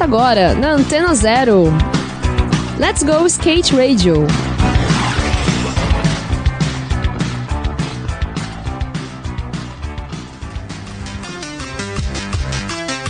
começa agora na Antena Zero. Let's Go Skate Radio.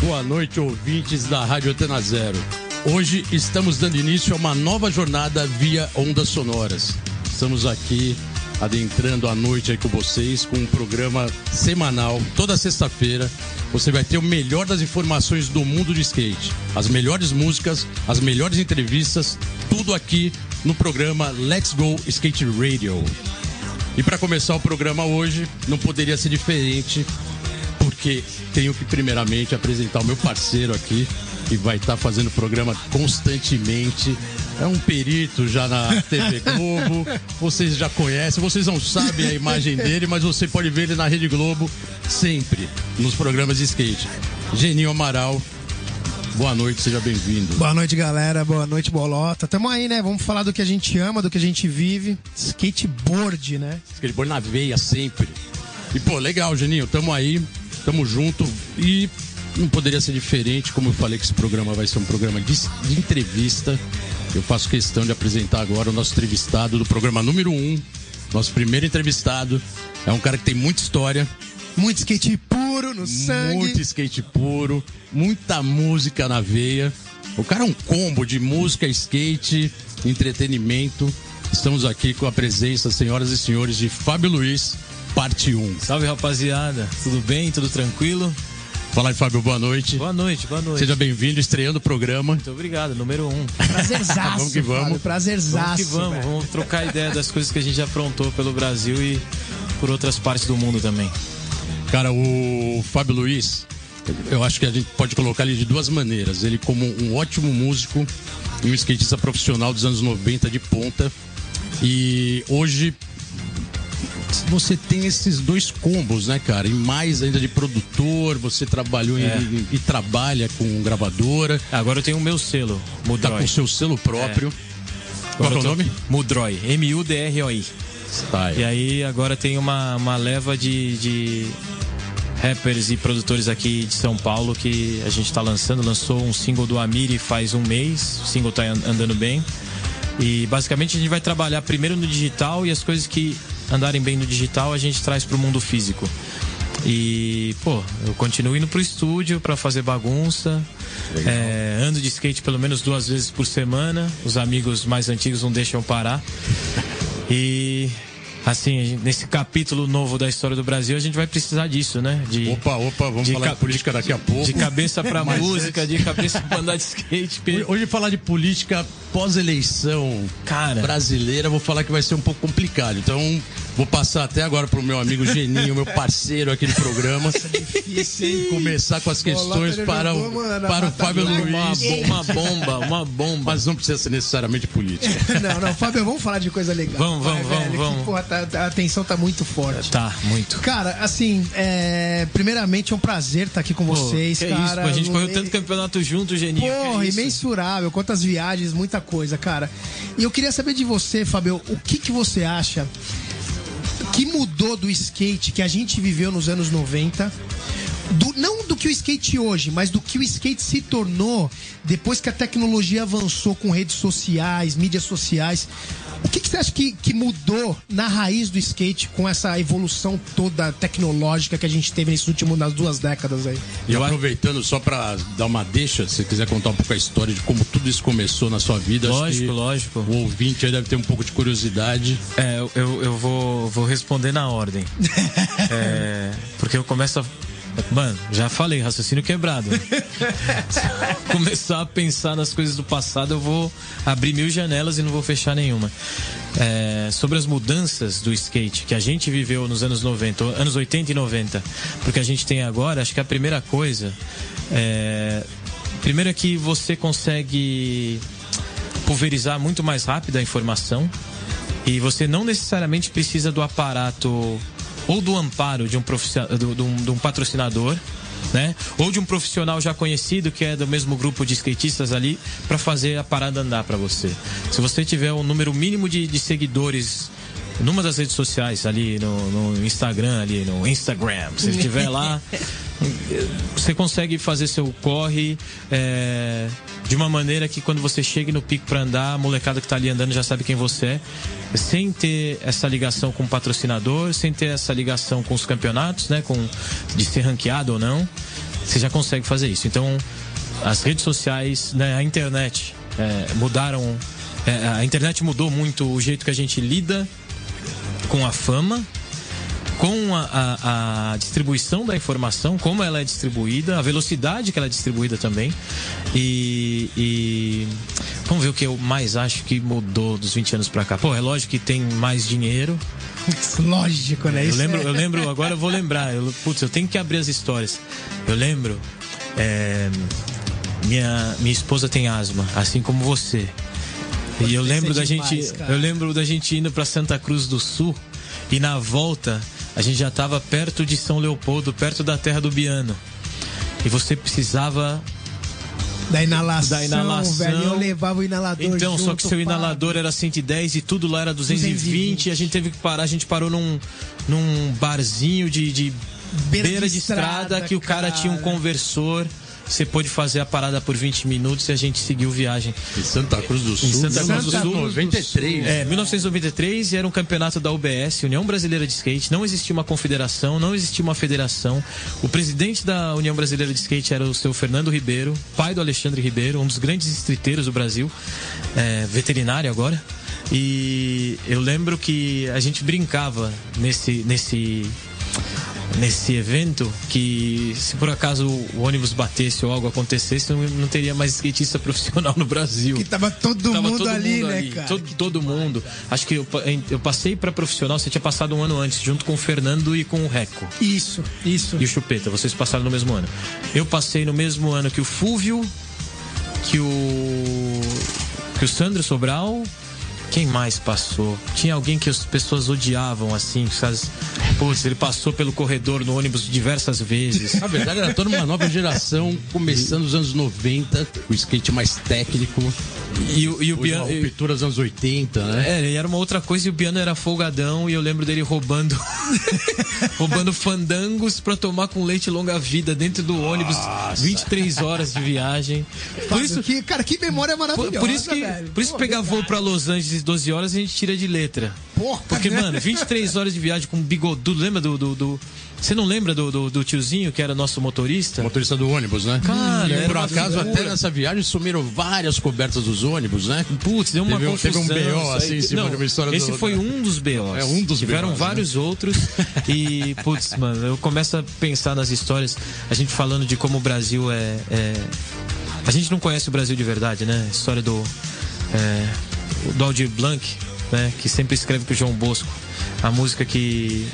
Boa noite, ouvintes da Rádio Antena Zero. Hoje estamos dando início a uma nova jornada via ondas sonoras. Estamos aqui adentrando a noite aí com vocês com um programa semanal, toda sexta-feira. Você vai ter o melhor das informações do mundo de skate, as melhores músicas, as melhores entrevistas, tudo aqui no programa Let's Go Skate Radio. E para começar o programa hoje, não poderia ser diferente, porque tenho que primeiramente apresentar o meu parceiro aqui, que vai estar fazendo o programa constantemente. É um perito já na TV Globo. Vocês já conhecem, vocês não sabem a imagem dele, mas você pode ver ele na Rede Globo sempre, nos programas de skate. Geninho Amaral. Boa noite, seja bem-vindo. Boa noite, galera. Boa noite, Bolota. Tamo aí, né? Vamos falar do que a gente ama, do que a gente vive. Skateboard, né? Skateboard na veia sempre. E, pô, legal, Geninho. Tamo aí, tamo junto. E não poderia ser diferente, como eu falei que esse programa vai ser um programa de, de entrevista. Eu faço questão de apresentar agora o nosso entrevistado do programa número 1. Um, nosso primeiro entrevistado. É um cara que tem muita história. Muito skate puro no sangue. Muito skate puro, muita música na veia. O cara é um combo de música, skate, entretenimento. Estamos aqui com a presença, senhoras e senhores, de Fábio Luiz, parte 1. Salve rapaziada, tudo bem? Tudo tranquilo? Fala aí, Fábio, boa noite. Boa noite, boa noite. Seja bem-vindo, estreando o programa. Muito obrigado, número um. Prazerzaço. vamos que vamos. Fábio, prazerzaço. Vamos que vamos, velho. vamos trocar ideia das coisas que a gente já aprontou pelo Brasil e por outras partes do mundo também. Cara, o Fábio Luiz, eu acho que a gente pode colocar ele de duas maneiras. Ele como um ótimo músico e um skatista profissional dos anos 90 de ponta. E hoje você tem esses dois combos, né, cara? E mais ainda de produtor, você trabalhou É. em- e trabalha com gravadora, Agora eu tenho o meu selo, tá Mudroy. com seu selo próprio. Qual Agora que é o nome? Mudroy, M-U-D-R-O-I. E aí agora tem uma, uma leva de, de rappers e produtores aqui de São Paulo que a gente tá lançando. Lançou um single do Amiri faz um mês, o single tá an- andando bem. E basicamente a gente vai trabalhar primeiro no digital e as coisas que andarem bem no digital a gente traz pro mundo físico. E, pô, eu continuo indo pro estúdio pra fazer bagunça. É, ando de skate pelo menos duas vezes por semana. Os amigos mais antigos não deixam parar. E assim, nesse capítulo novo da história do Brasil, a gente vai precisar disso, né? De, Opa, opa, vamos de falar de política daqui a pouco. de cabeça pra música, de cabeça pra andar de skate. Hoje- falar de política pós-eleição Cara. brasileira, vou falar que vai ser um pouco complicado. Então, vou passar até agora pro meu amigo Geninho, meu parceiro aqui no programa. Difícil, hein? Começar com as Bolota, questões ele para o, mano, para o batata Fábio Luiz. uma bomba, uma bomba. Mas não precisa ser necessariamente política. Não, não, Fábio, vamos falar de coisa legal. Vamos, vamos, Vai, vamos, velho, vamos. Que, porra, tá- tá- a tensão tá muito forte. Tá, muito. Cara, assim, é, primeiramente é um prazer estar aqui com Pô, vocês, que cara. isso, pô, a gente correu Eu- tanto campeonato junto, Geninho. Porra, que isso? imensurável, quantas viagens, muita coisa, cara. E eu queria saber de você, Fábio, o que, que você acha que mudou do skate que a gente viveu nos anos 90? Do- não do que o skate hoje, mas do que o skate se tornou depois que a tecnologia avançou com redes sociais, mídias sociais. O que, que você acha que, que mudou na raiz do skate com essa evolução toda tecnológica que a gente teve nesses últimos, nas duas décadas aí? E aproveitando só para dar uma deixa, se você quiser contar um pouco a história de como tudo isso começou na sua vida, acho Lógico, que lógico. o ouvinte aí deve ter um pouco de curiosidade. É, eu- eu, eu vou, vou responder na ordem. É, porque eu começo a. Mano, já falei, raciocínio quebrado. Começar a pensar nas coisas do passado, eu vou abrir mil janelas e não vou fechar nenhuma. É, sobre as mudanças do skate que a gente viveu nos anos 90, anos 80 e 90, porque a gente tem agora, acho que a primeira coisa é. Primeiro é que você consegue pulverizar muito mais rápido a informação e você não necessariamente precisa do aparato ou do amparo de um, de um- de um patrocinador, né? Ou de um profissional já conhecido que é do mesmo grupo de skatistas ali para fazer a parada andar para você. Se você tiver um número mínimo de, de seguidores numa das redes sociais ali no, no Instagram ali no Instagram, se estiver lá você consegue fazer seu corre é, de uma maneira que quando você chega no pico para andar, a molecada que tá ali andando já sabe quem você é, sem ter essa ligação com o patrocinador, sem ter essa ligação com os campeonatos, né, com de ser ranqueado ou não, você já consegue fazer isso. Então, as redes sociais, né, a internet é, mudaram, é, a internet mudou muito o jeito que a gente lida com a fama com a, a, a, distribuição da informação, como ela é distribuída, a velocidade que ela é distribuída também. E, e, vamos ver o que eu mais acho que mudou dos 20 anos para cá. Pô, é lógico que tem mais dinheiro. Lógico, né? Eu lembro, eu lembro, agora eu vou lembrar. Eu, putz, eu tenho que abrir as histórias. Eu lembro. É, minha, minha esposa tem asma, assim como você. E eu lembro da demais, gente, cara. eu lembro da gente indo para Santa Cruz do Sul e na volta a gente já estava perto de São Leopoldo, perto da terra do Biano. E você precisava da inalação, da inalação. velho. Eu levava o inalador. Então, junto, só que seu inalador era 110 e tudo lá era 220, 220. E a gente teve que parar. A gente parou num, num barzinho de, de beira, beira de, de, estrada, estrada que o cara, cara tinha um conversor. Você pôde fazer a parada por 20 minutos e a gente seguiu viagem. Em Santa Cruz do Sul. Em Santa Cruz do Sul. 93. É, 1993 e era um campeonato da UBS, União Brasileira de Skate. Não existia uma confederação, não existia uma federação. O presidente da União Brasileira de Skate era o seu Fernando Ribeiro, pai do Alexandre Ribeiro, um dos grandes estriteiros do Brasil, é, veterinário agora. E eu lembro que a gente brincava nesse, nesse nesse evento que se por acaso o ônibus batesse ou algo acontecesse, não, não teria mais skatista profissional no Brasil. Que tava todo tava mundo todo ali, mundo né, ali, cara? Todo, todo mundo. Acho que eu, eu passei para profissional, você tinha passado um ano antes, junto com o Fernando e com o Reco. Isso, isso. E o Chupeta, vocês passaram no mesmo ano. Eu passei no mesmo ano que o Fúvio, que o que o Sandro Sobral quem mais passou? Tinha alguém que as pessoas odiavam, assim, sabe? Putz, ele passou pelo corredor no ônibus diversas vezes. Na verdade, era toda uma nova geração, começando nos anos 90, o skate mais técnico. E, e o piano. ruptura dos anos 80, né? É, e era uma outra coisa e o piano era folgadão e eu lembro dele roubando. roubando fandangos pra tomar com leite longa vida dentro do ônibus. Nossa. 23 horas de viagem. Por isso, que, cara, que memória maravilhosa. Por, por isso que, velho. Por isso Pô, pegar voo pra Los Angeles 12 horas a gente tira de letra. Porra, Porque, né? mano, 23 horas de viagem com bigodudo. Lembra do, do, do você não lembra do, do, do, tiozinho que era nosso motorista? Motorista do ônibus, né? Cara, e por acaso até nessa viagem sumiram várias cobertas dos ônibus, né? Putz, deu uma teve, confusão. Teve um BO assim em cima não, de uma história Esse do... foi um dos BOs. É um dos Tiveram BOs, vários né? outros e, putz, mano, eu começo a pensar nas histórias, a gente falando de como o Brasil é, é... A gente não conhece o Brasil de verdade, né? A história do... É, do Aldir Blanc, né? Que sempre escreve pro João Bosco. A música que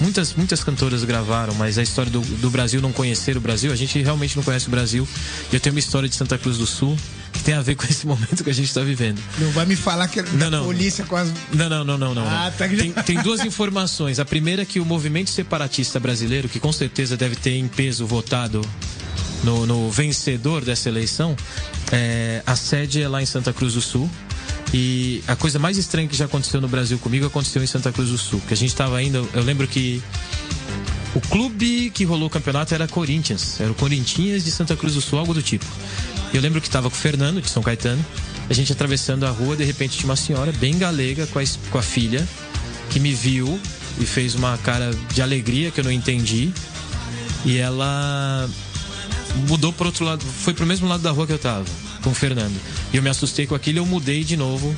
muitas, muitas cantoras gravaram, mas a história do, do Brasil não conhecer o Brasil, a gente realmente não conhece o Brasil. E eu tenho uma história de Santa Cruz do Sul que tem a ver com esse momento que a gente está vivendo. Não vai me falar que é não, não. polícia as. Não, não, não, não, não. Ah, tá... tem, tem duas informações. A primeira é que o movimento separatista brasileiro, que com certeza deve ter em peso votado no, no vencedor dessa eleição, é, a sede é lá em Santa Cruz do Sul. E a coisa mais estranha que já aconteceu no Brasil comigo aconteceu em Santa Cruz do Sul. Que a gente estava indo, eu lembro que o clube que rolou o campeonato era Corinthians, era o Corinthians de Santa Cruz do Sul, algo do tipo. Eu lembro que estava com o Fernando de São Caetano, a gente atravessando a rua, de repente tinha uma senhora bem galega com a, com a filha que me viu e fez uma cara de alegria que eu não entendi. E ela mudou para outro lado, foi pro mesmo lado da rua que eu tava com o Fernando. E eu me assustei com aquilo e eu mudei de novo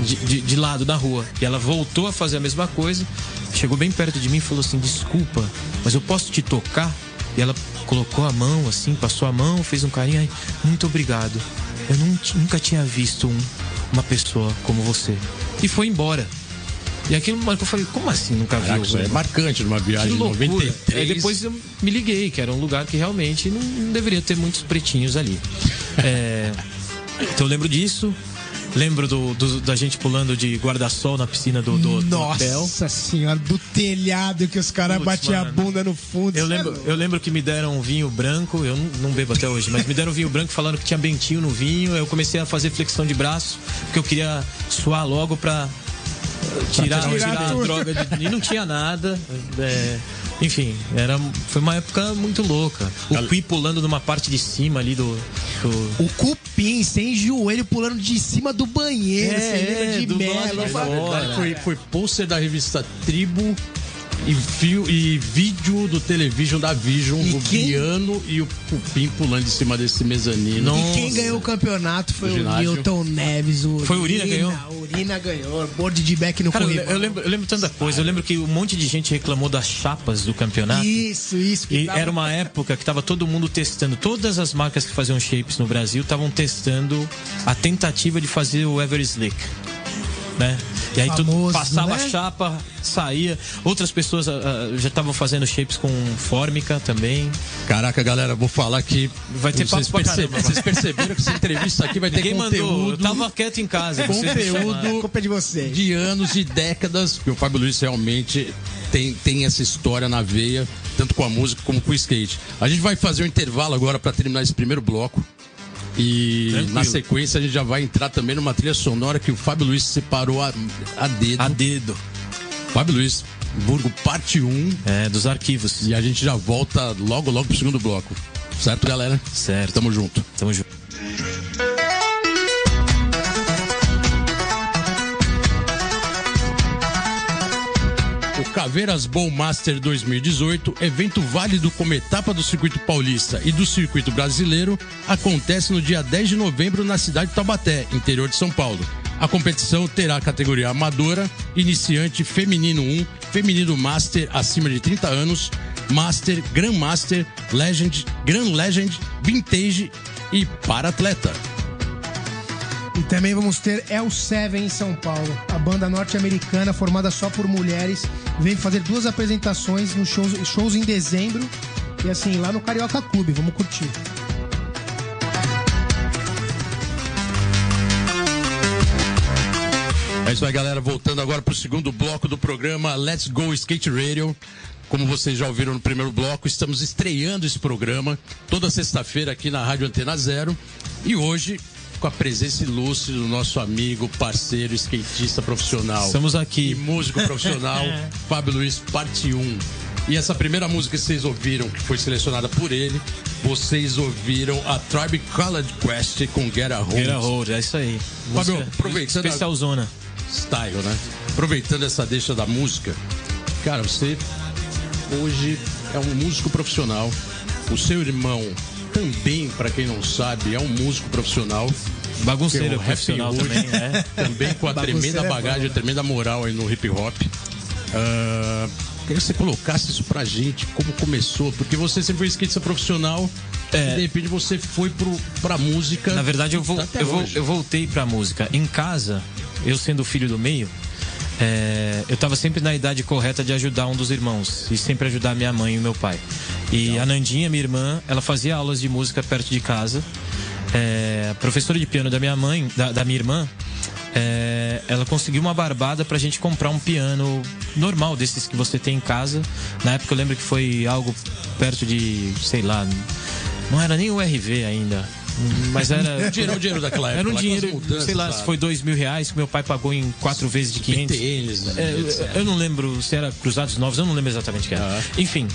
de, de, de, lado da rua. E ela voltou a fazer a mesma coisa, chegou bem perto de mim e falou assim: Desculpa, mas eu posso te tocar? E ela colocou a mão assim, passou a mão, fez um carinho. Ai, muito obrigado. Eu não, nunca tinha visto um, uma pessoa como você. E foi embora. E aquilo marcou, eu falei, como assim nunca Caraca, viu? é marcante numa viagem de 93. Aí depois eu me liguei, que era um lugar que realmente não, não deveria ter muitos pretinhos ali. é, então eu lembro disso. Lembro do, do, da gente pulando de guarda-sol na piscina do, do, do hotel. Nossa senhora, do telhado que os caras batiam a bunda no fundo. Eu lembro, eu lembro que me deram um vinho branco, eu não, não bebo até hoje, mas me deram um vinho branco falando que tinha bentinho no vinho. Eu comecei a fazer flexão de braço, porque eu queria suar logo pra tirar, tirar, tirar a droga de, e não tinha nada. É, Enfim, era, foi uma época muito louca. O Gal- Pi pulando numa parte de cima ali do. do- O cupim sem joelho pulando de cima do banheiro, É, é, de do melo. foi, foi pôster da revista Tribo e, fio, e vídeo do Television da Vision, E o quem- Biano e o Pupim pulando de cima desse mezanino. E quem ganhou o campeonato foi O o Neves. O Foi o Urina ganhou? O Urina ganhou. Board de back no Cara, eu, lembro, eu lembro tanta coisa. Eu lembro que um monte de gente reclamou das chapas do campeonato. Isso, isso. que E tava- era uma época que tava todo mundo testando. Todas as marcas que faziam shapes no Brasil estavam testando a tentativa de fazer o Ever Slick. Né? E aí Famoso, passava né? a chapa, saía. Outras pessoas ah, já estavam fazendo shapes com fórmica também. Caraca, galera, vou falar que. Vai ter vocês, papo caramba, vocês perceberam que essa entrevista aqui vai ter Ninguém mandou. Eu conteúdo. tava quieto em casa. conteúdo culpa de vocês. de anos e décadas, porque o Fábio Luiz realmente tem, tem essa história na veia, tanto com a música como com o skate. A gente vai fazer um intervalo agora para terminar esse primeiro bloco. E Tranquilo. na sequência a gente já vai entrar também numa trilha sonora que o Fábio Luiz separou a, a dedo. A dedo. Fábio Luiz, Burgo, parte 1. É, dos arquivos. E a gente já volta logo, logo pro segundo bloco. Certo, galera? Certo. Tamo junto. Tamo junto. Caveiras Bowl Master 2018, evento válido como etapa do circuito paulista e do circuito brasileiro, acontece no dia 10 de novembro na cidade de Taubaté, interior de São Paulo. A competição terá a categoria amadora, iniciante feminino 1, feminino master acima de 30 anos, master, grand master, legend, grand legend, vintage e para atleta. E também vamos ter El Seven em São Paulo. A banda norte-americana formada só por mulheres vem fazer duas apresentações nos shows, shows em dezembro. E assim, lá no Carioca Clube. Vamos curtir. É isso aí, galera. Voltando agora para o segundo bloco do programa Let's Go Skate Radio. Como vocês já ouviram no primeiro bloco, estamos estreando esse programa toda sexta-feira aqui na Rádio Antena Zero. E hoje, com a presença ilustre do nosso amigo, parceiro, skatista profissional. Estamos E aqui. músico profissional, Fábio Luiz, parte 1. E essa primeira música que vocês ouviram, que foi selecionada por ele, vocês ouviram a Tribe Colored Quest com Get a Hold. Get a hold, é isso aí. Fábio, aproveitando a- Especial Zona. style, né? Aproveitando essa deixa da música, cara, você hoje é um músico profissional. O seu irmão também, pra quem não sabe, é um músico profissional. é Bagunceiro o Happy profissional Hood, também, né? Também com a tremenda é bagagem, a tremenda moral aí no hip hop. Ah, queria que você colocasse isso pra gente, como começou, porque você sempre foi skatista profissional É. e de repente você foi pro, pra música. Na verdade, eu, vou, Até eu, vou, eu voltei pra música. Em casa, eu sendo filho do meio, é, eu tava sempre na idade correta de ajudar um dos irmãos. E sempre ajudar minha mãe e meu pai. E a Nandinha, minha irmã, ela fazia aulas de música perto de casa. É, a professora de piano da minha mãe, da, da minha irmã, é, ela conseguiu uma barbada pra gente comprar um piano normal, desses que você tem em casa. Na época eu lembro que foi algo perto de, sei lá, não era nem o RV ainda. Mas era. O dinheiro, o dinheiro daquela época. Era um dinheiro, mudanças, sei lá, se foi dois mil reais que meu pai pagou em quatro vezes de 500. PTNs, É, etc. eu, não lembro se era Cruzados Novos, eu não lembro exatamente o que era. Ah. Enfim,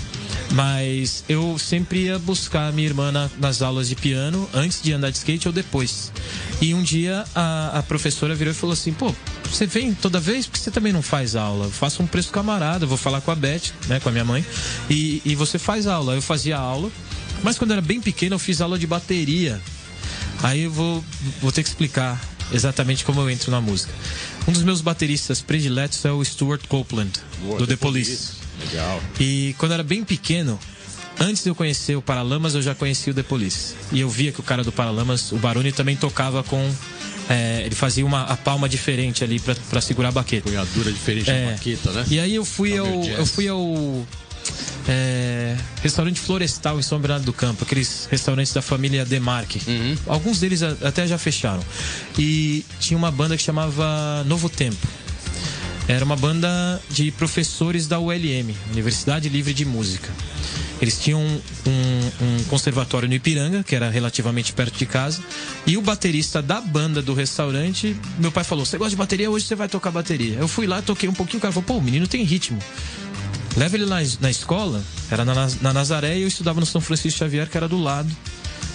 mas eu sempre ia buscar a minha irmã na- nas aulas de piano, antes de andar de skate ou depois. E um dia a, a professora virou e falou assim: pô, você vem toda vez? Porque você também não faz aula? Eu faço um preço camarada, vou falar com a Beth, né, com a minha mãe, e, e você faz aula. Eu fazia aula, mas quando eu era bem pequeno eu fiz aula de bateria. Aí eu vou, vou ter que explicar exatamente como eu entro na música. Um dos meus bateristas prediletos é o Stuart Copeland, do The Police. Legal. E quando eu era bem pequeno, antes de eu conhecer o Paralamas, eu já conhecia o The Police. E eu via que o cara do Paralamas, o Baroni, também tocava com. é, ele fazia uma a palma diferente ali pra, pra segurar a baqueta. Punhadura diferente da É. baqueta, né? E aí eu fui Tá ao. Eu fui ao. É, restaurante Florestal em São Bernardo do Campo, aqueles restaurantes da família Demarque. Uhum. Alguns deles até já fecharam. E tinha uma banda que chamava Novo Tempo. Era uma banda de professores da ULM, Universidade Livre de Música. Eles tinham um, um conservatório no Ipiranga, que era relativamente perto de casa. E o baterista da banda do restaurante, meu pai falou: Você gosta de bateria? Hoje você vai tocar bateria. Eu fui lá, toquei um pouquinho, o cara falou: Pô, o menino tem ritmo. Leva ele lá na escola, era na, na Nazaré e eu estudava no São Francisco Xavier, que era do lado.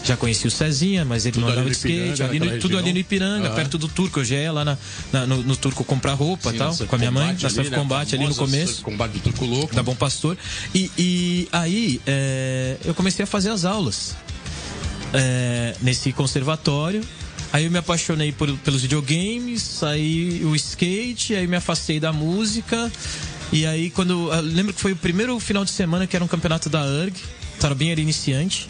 Já conheci o Cezinha, mas ele Tudo não andava de Ipiranga, skate, ali no- tudo ali no. Ipiranga, perto do Turco. Eu já ia lá na- na- no, no Turco comprar roupa Sim, tal, na com a minha mãe, na Surf né? Combate ali no começo. Combate do Turco Louco. Da Bom Pastor. E, e aí é, eu comecei a fazer as aulas é, nesse conservatório. Aí eu me apaixonei por- pelos videogames, aí o skate, aí me afastei da música. E aí quando. eu lembro que foi o primeiro final de semana que era um campeonato da URG. Tarobin era iniciante.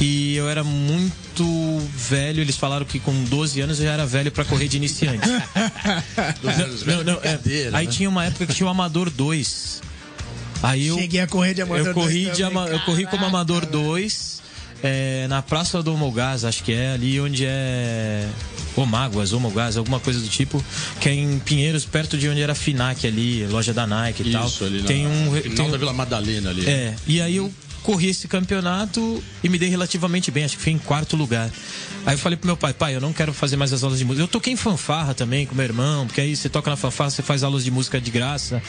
E eu era muito velho. Eles falaram que com 12 anos eu já era velho pra correr de iniciante. não, não, é, Brincadeira, aí né? tinha uma época que tinha o Amador 2. Aí eu, Cheguei a correr de amador eu corri, dois de também, ama- eu corri como amador velho. 2 é, na Praça do Homogás, acho que é ali onde é Omáguas, Homogás, alguma coisa do tipo, que é em Pinheiros, perto de onde era a Finac ali, loja da Nike e tal. Isso, ali na, tem um, re- final tem um- da Vila Madalena ali. é, e aí eu corri esse campeonato e me dei relativamente bem, acho que fui em quarto lugar. Aí eu falei pro meu pai, pai, eu não quero fazer mais as aulas de música. Eu toquei em fanfarra também com meu irmão, porque aí você toca na fanfarra, você faz aulas de música de graça,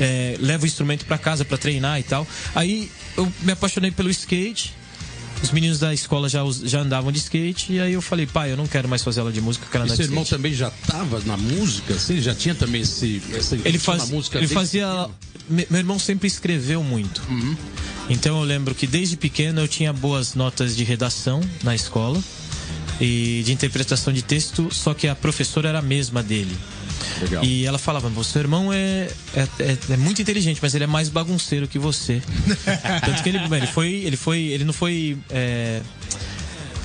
é, leva o instrumento pra casa pra treinar e tal. Aí eu me apaixonei pelo skate. Os meninos da escola já, já andavam de skate, e aí eu falei, pai, eu não quero mais fazer aula de música, eu quero E andar seu de irmão também já estava na música? Assim, já tinha também esse, Ele, faz, música ele fazia. pequeno? Meu irmão sempre escreveu muito. Então eu lembro que desde pequeno eu tinha boas notas de redação na escola e de interpretação de texto, só que a professora era a mesma dele. Legal. E ela falava: Seu irmão é, é, é- é muito inteligente, mas ele é mais bagunceiro que você. Tanto que ele, ele foi. Ele foi. Ele não foi. é,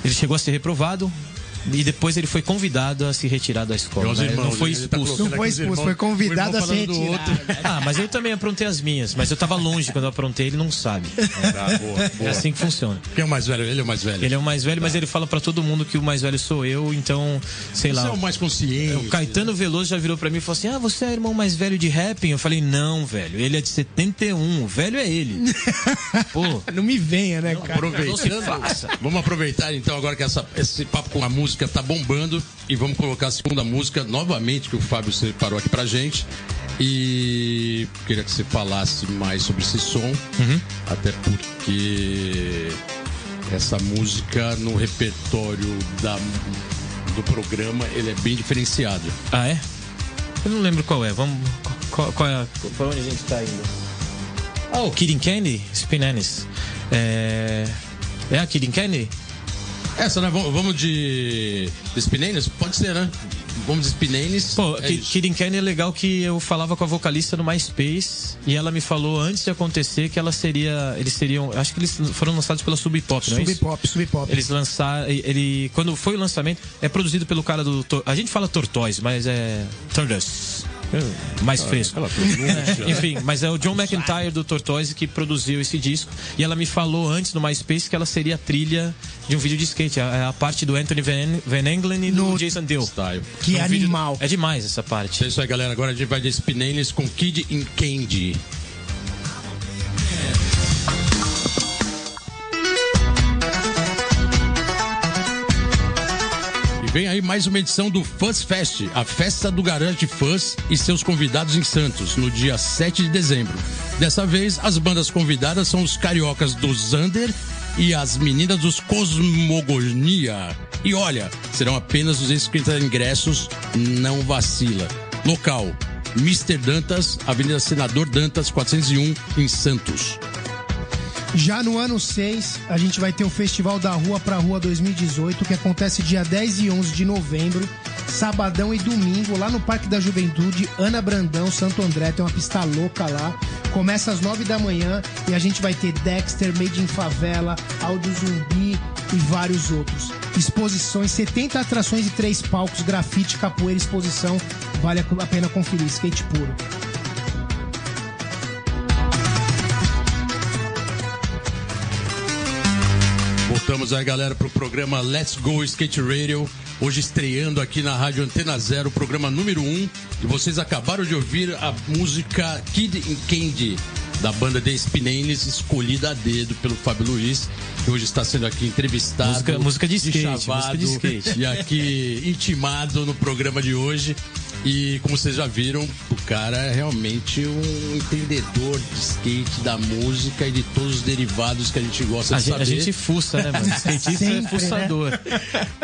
ele chegou a ser reprovado. E depois ele foi convidado a se retirar da escola. Né? Irmãos, não foi tá expulso. colocando Não foi expulso, irmãos- foi convidado a se retirar. Ah, mas eu também aprontei as minhas, mas eu tava longe quando eu aprontei, ele não sabe. Tá, boa, É boa. assim que funciona. Quem é o mais velho? Ele é o mais velho. Ele é o mais velho, mas ele fala pra todo mundo que o mais velho sou eu, então, sei Você lá. é o mais consciente. O Caetano Veloso já virou pra mim e falou assim: Ah, você é o irmão mais velho de rapping? Eu falei: Não, velho, ele é de 71, o velho é ele. Pô, Não me venha, né, cara? não se Aproveitando, faça. vamos aproveitar então agora que essa- esse papo com a música tá bombando e vamos colocar a segunda música novamente que o Fábio separou aqui pra gente. E queria que você falasse mais sobre esse som, Uhum. até porque essa música no repertório da, do programa ele é bem diferenciado. ah, é? Eu não lembro qual é. Vamos. Qual, qual é a. Pra onde a gente tá indo? Ah, o Kidding Candy? Spinanis. É. É a Kidding Candy? Essa, né? Vamos, vamos de, de Spinanes? Pode ser, né? Vamos de Spinanes. Pô, é Ki- isso. Kidding Candy é legal que eu falava com a vocalista no MySpace e ela me falou antes de acontecer que ela seria. Eles seriam. Acho que eles foram lançados pela Sub Pop, não é Sub isso? pop, sub pop. Eles lançaram. Ele. Quando foi o lançamento, é produzido pelo cara do. A gente fala Tortoise, mas é. Tortoise. Mais fresco. É, enfim, mas é o John McIntyre do Tortoise que produziu esse disco. E ela me falou antes no MySpace que ela seria a trilha de um vídeo de skate. A, a parte do Anthony Van, Van Engelen e do No- Jason Dill. Style. Que Um vídeo- animal. É demais essa parte. É isso aí, galera. Agora a gente vai de Spinanes com Kid in Candy. Vem aí mais uma edição do Fuzz Fest, a festa do Garante Fuzz e seus convidados em Santos, no dia 7 de dezembro. Dessa vez, as bandas convidadas são os cariocas do Zander e as meninas dos Cosmogonia. E olha, serão apenas 250 ingressos, não vacila. Local, Mr. Dantas, Avenida Senador Dantas, 401, em Santos. Já no ano 6, a gente vai ter o Festival da Rua pra Rua 2018, que acontece dia 10 e 11 de novembro, sabadão e domingo, lá no Parque da Juventude, Ana Brandão, Santo André, tem uma pista louca lá. Começa às 9 da manhã e a gente vai ter Dexter, Made in Favela, Áudio Zumbi e vários outros. Exposições, 70 atrações e 3 palcos, grafite, capoeira, exposição. Vale a pena conferir, skate puro. Voltamos aí, galera, pro programa Let's Go Skate Radio. Hoje estreando aqui na Rádio Antena Zero, programa número 1. Um, e vocês acabaram de ouvir a música Kid in Candy, da banda The Spinanes, escolhida a dedo pelo Fábio Luiz, que hoje está sendo aqui entrevistado. Música- música de skate, chavado música de skate. E aqui intimado no programa de hoje. E como vocês já viram, o cara é realmente um entendedor de skate, da música e de todos os derivados que a gente gosta A de gente, saber. a gente fuça, né, mano? Skatista Sempre, é né? fuçador.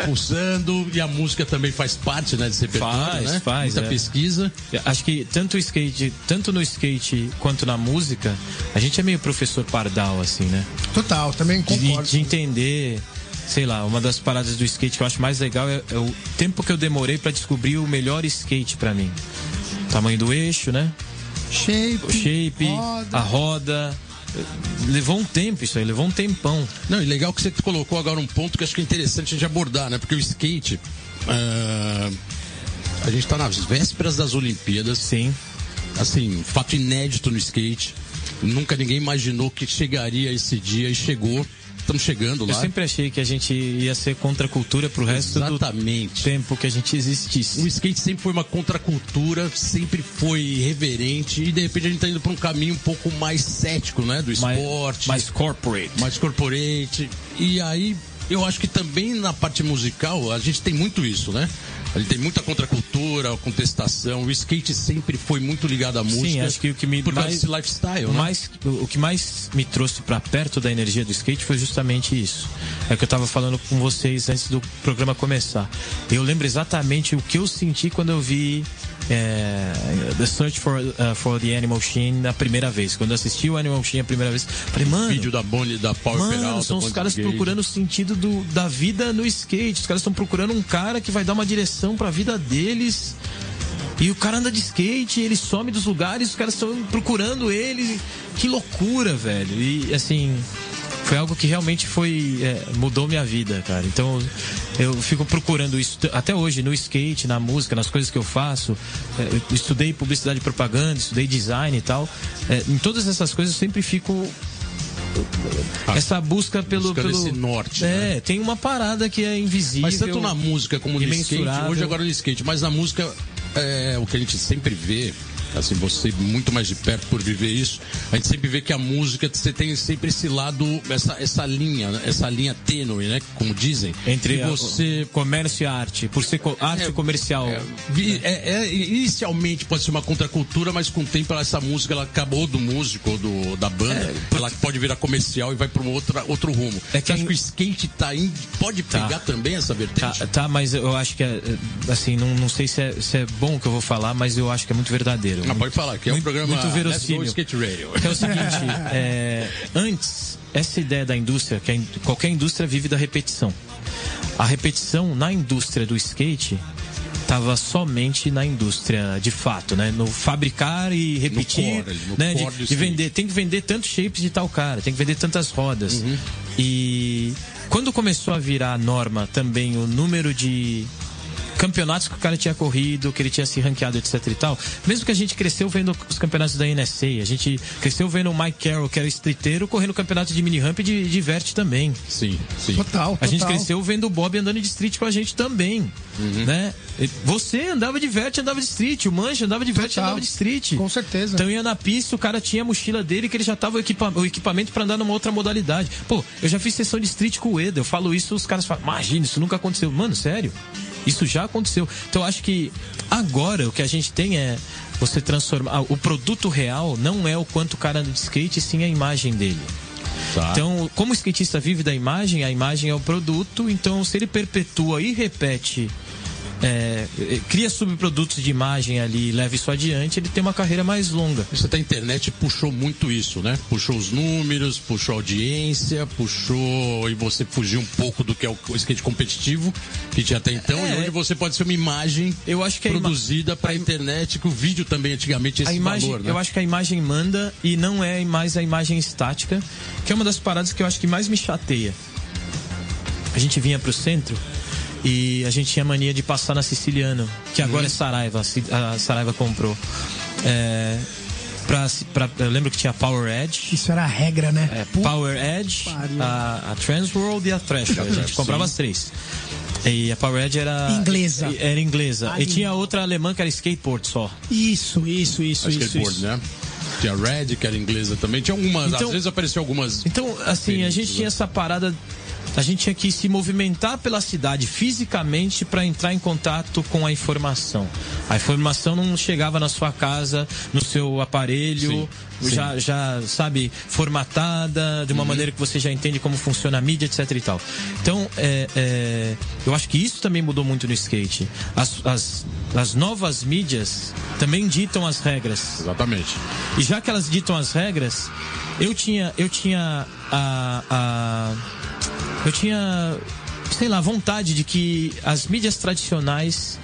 Pulsando, e a música também faz parte, né, desse repertório, Faz, né? faz, Muita é. pesquisa. Acho que tanto o skate, tanto no skate quanto na música, a gente é meio professor pardal, assim, né? Total, também De, concordo. de entender, sei lá, uma das paradas do skate que eu acho mais legal é, é o tempo que eu demorei pra descobrir o melhor skate pra mim. Tamanho do eixo, né? Shape, O shape, roda. a roda. Levou um tempo isso aí, levou um tempão. Não, e legal que você colocou agora um ponto que acho que é interessante a gente abordar, né? Porque o skate. ah, a gente tá nas vésperas das Olimpíadas. Sim. Assim, fato inédito no skate. Nunca ninguém imaginou que chegaria esse dia e chegou. Estamos chegando Eu lá. sempre achei que a gente ia ser contra a cultura pro resto do Exatamente. tempo que a gente O existisse. skate sempre foi uma contracultura, sempre foi irreverente e de repente a gente tá indo para um caminho um pouco mais cético, né? Do Mais- esporte. mais corporate. mais corporate. E aí, eu acho que também na parte musical, a gente tem muito isso, né? Gente tem muita contracultura, contestação. O skate sempre foi muito ligado à música. acho que o que me Por causa mais- desse lifestyle, né? mais, o que mais me trouxe pra perto da energia do skate foi justamente isso. É o que eu tava falando com vocês antes do programa começar. Eu lembro exatamente o que eu senti quando eu vi é, The Search for, uh, for the Animal Shin na primeira vez. Quando eu assisti o Animal Shin a primeira vez, falei, mano. Vídeo da Bonnie, da Power Mano, Peralta. são os caras procurando o sentido do, da vida no skate. Os caras estão procurando um cara que vai dar uma direção pra vida deles. E o cara anda de skate, ele some dos lugares, os caras estão procurando ele. Que loucura, velho. E assim, foi algo que realmente foi é, mudou minha vida, cara. Então eu fico procurando isso até hoje no skate, na música, nas coisas que eu faço. É, eu estudei publicidade e propaganda, estudei design e tal. É, em todas essas coisas eu sempre fico essa busca pelo, Buscando pelo norte, É, né? tem uma parada que é invisível. Mas tanto na música como no skate, hoje agora no skate, mas na música é o que a gente sempre vê, assim, você muito mais de perto por viver isso, a gente sempre vê que a música, você tem sempre esse lado, essa, essa linha, né? essa linha tênue, né? Como dizem. entre você comércio e arte, por ser co- arte É, comercial. Vi- é- é- inicialmente pode ser uma contracultura, mas com o tempo essa música ela acabou do músico, ou do, da banda, ela pode virar comercial e vai para um outra, outro rumo. É É que acho que o skate tá indo, pode Tá. pegar também essa Tá, vertente? tá, mas eu acho que é, é, assim, não, não sei se é, se é bom o que eu vou falar, mas eu acho que é muito verdadeiro. Ah, Muito- pode falar, que é um muito- programa muito verossímil. Skate Radio. Que é o seguinte, é, antes, essa ideia da indústria, que a qualquer indústria vive da repetição. A repetição na indústria do skate estava somente na indústria de fato, né? No fabricar e repetir, core, no né? De, de vender, tem que vender tantos shapes de tal cara, tem que vender tantas rodas. Uhum. E quando começou a virar norma também o número de campeonatos que o cara tinha corrido, que ele tinha se ranqueado, etc e tal. Mesmo que a gente cresceu vendo os campeonatos da NSA, a gente cresceu vendo o Mike Carroll, que era streeteiro, correndo campeonato de mini ramp e de, de vert também. Sim, sim. Total, total. A gente cresceu vendo o Bob andando de street com a gente também, Uhum. né? Você andava de vert, andava de street, o Mancha andava de vert, Total. andava de street. Com certeza. Então ia na pista, o cara tinha a mochila dele que ele já tava o, equipa- o equipamento pra andar numa outra modalidade. Pô, eu já fiz sessão de street com o Eda, eu falo isso, os caras falam, imagina, isso nunca aconteceu. Mano, sério? Isso já aconteceu. Então eu acho que agora o que a gente tem é você transformar. ah, O produto real não é o quanto o cara anda de skate, sim a imagem dele. Tá. Então, como o skatista vive da imagem, a imagem é o produto, então se ele perpetua e repete, é, eh, cria subprodutos de imagem ali e leva isso adiante, ele tem uma carreira mais longa. Você tá, a internet puxou muito isso, né? Puxou os números, puxou a audiência, puxou e você fugiu um pouco do que é o skate competitivo que tinha até então É. e hoje você pode ser uma imagem Eu acho que produzida para a internet, que o vídeo também antigamente esse a imagem, valor, né? eu acho que a imagem manda e não é mais a imagem estática, que é uma das paradas que eu acho que mais me chateia. A gente vinha pro centro e a gente tinha mania de passar na Siciliano, que agora é Saraiva, a Ci- a Saraiva comprou. É, pra, pra- eu lembro que tinha Power Edge. Isso era a regra, né? É, Power Edge, pariu. a, a Transworld e a Threshold. A gente comprava as três. E a Power Edge era. Inglesa. Era inglesa. Ali. E tinha outra alemã que era skateboard só. Isso, isso, isso, a isso. skateboard, isso. né? Tinha Red, que era inglesa também. Tinha algumas, Então- às vezes apareciam algumas. Então, assim, a gente tinha né? essa parada a gente tinha que se movimentar pela cidade fisicamente para entrar em contato com a informação. A informação não chegava na sua casa, no seu aparelho, sim, já, sim. já sabe, formatada, de uma uhum. maneira que você já entende como funciona a mídia, etc e tal. Então, é, é, eu acho que isso também mudou muito no skate. As, as, as novas mídias também ditam as regras. Exatamente. E já que elas ditam as regras, eu tinha, eu tinha a, a eu tinha, sei lá, vontade de que as mídias tradicionais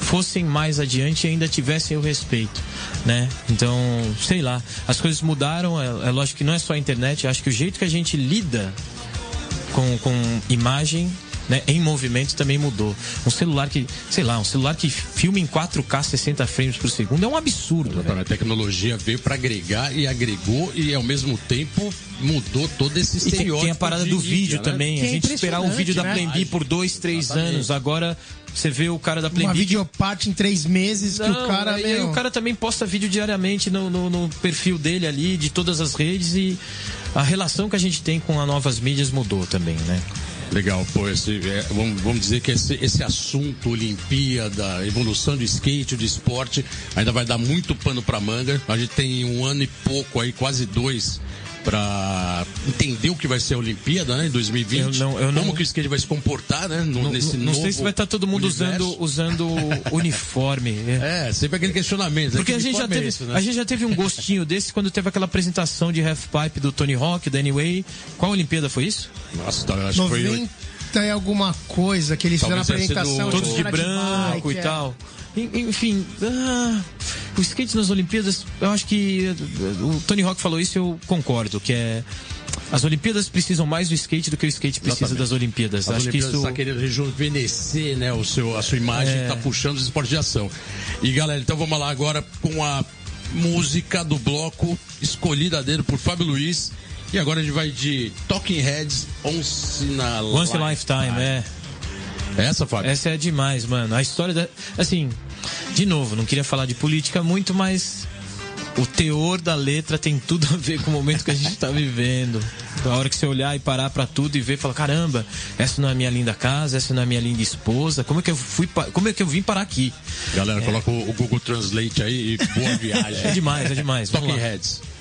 fossem mais adiante e ainda tivessem o respeito, né? Então, sei lá, as coisas mudaram, é, é lógico que não é só a internet, acho que o jeito que a gente lida com, com imagem né, em movimento também mudou. Um celular que, sei lá, um celular que filma em 4K 60 frames por segundo é um absurdo. A tecnologia veio para agregar e agregou e ao mesmo tempo mudou todo esse estereótipo. E tem, a parada do vídeo né? também. Que a é gente esperar um vídeo né? da Plan B por dois, três Exatamente. anos. Agora você vê o cara da Plan Uma videoparte em três meses Não, que o cara. E meu... o cara também posta vídeo diariamente no, no, no, perfil dele ali, de todas as redes, e a relação que a gente tem com as novas mídias mudou também, né? Legal, pô, esse, é, vamos, vamos, dizer que esse, esse assunto Olimpíada, evolução do skate, do esporte, ainda vai dar muito pano para manga. A gente tem um ano e pouco aí, quase dois, para entender o que vai ser a Olimpíada, né, em 2020. Eu não, eu Como não... que o skate vai se comportar, né, no, não, nesse não, novo Não sei se vai estar todo mundo usando, usando uniforme. É. sempre aquele questionamento. Né, Porque a gente, já teve, é isso, né? a gente já teve um gostinho desse quando teve aquela apresentação de half pipe do Tony Hawk, da Anyway. Qual Olimpíada foi isso? Nossa, tá, acho 90... que foi... alguma coisa que eles Talvez fizeram a apresentação. Todos de branco de bike, e tal. Enfim, ah, o skate nas Olimpíadas, eu acho que o Tony Hawk falou isso, eu concordo, que é as Olimpíadas precisam mais do skate do que o skate precisa Exatamente. das Olimpíadas. As Acho Olimpíadas que isso está querendo rejuvenescer, né, o seu, a sua imagem, está é... puxando os esportes de ação. E galera, então vamos lá agora com a música do bloco escolhida dele por Fábio Luiz. E agora a gente vai de Talking Heads Once in a Once Lifetime, lifetime é. Essa, Fábio? Essa é demais, mano. A história da. Assim, de novo, não queria falar de política muito, mas o teor da letra tem tudo a ver com o momento que a gente está vivendo. A hora que você olhar e parar para tudo e ver, falar caramba, essa não é a minha linda casa, essa não é a minha linda esposa. Como é que eu fui, como é que eu vim parar aqui? Galera, é. coloca o Google Translate aí e boa viagem. É demais, é demais. Talking Heads.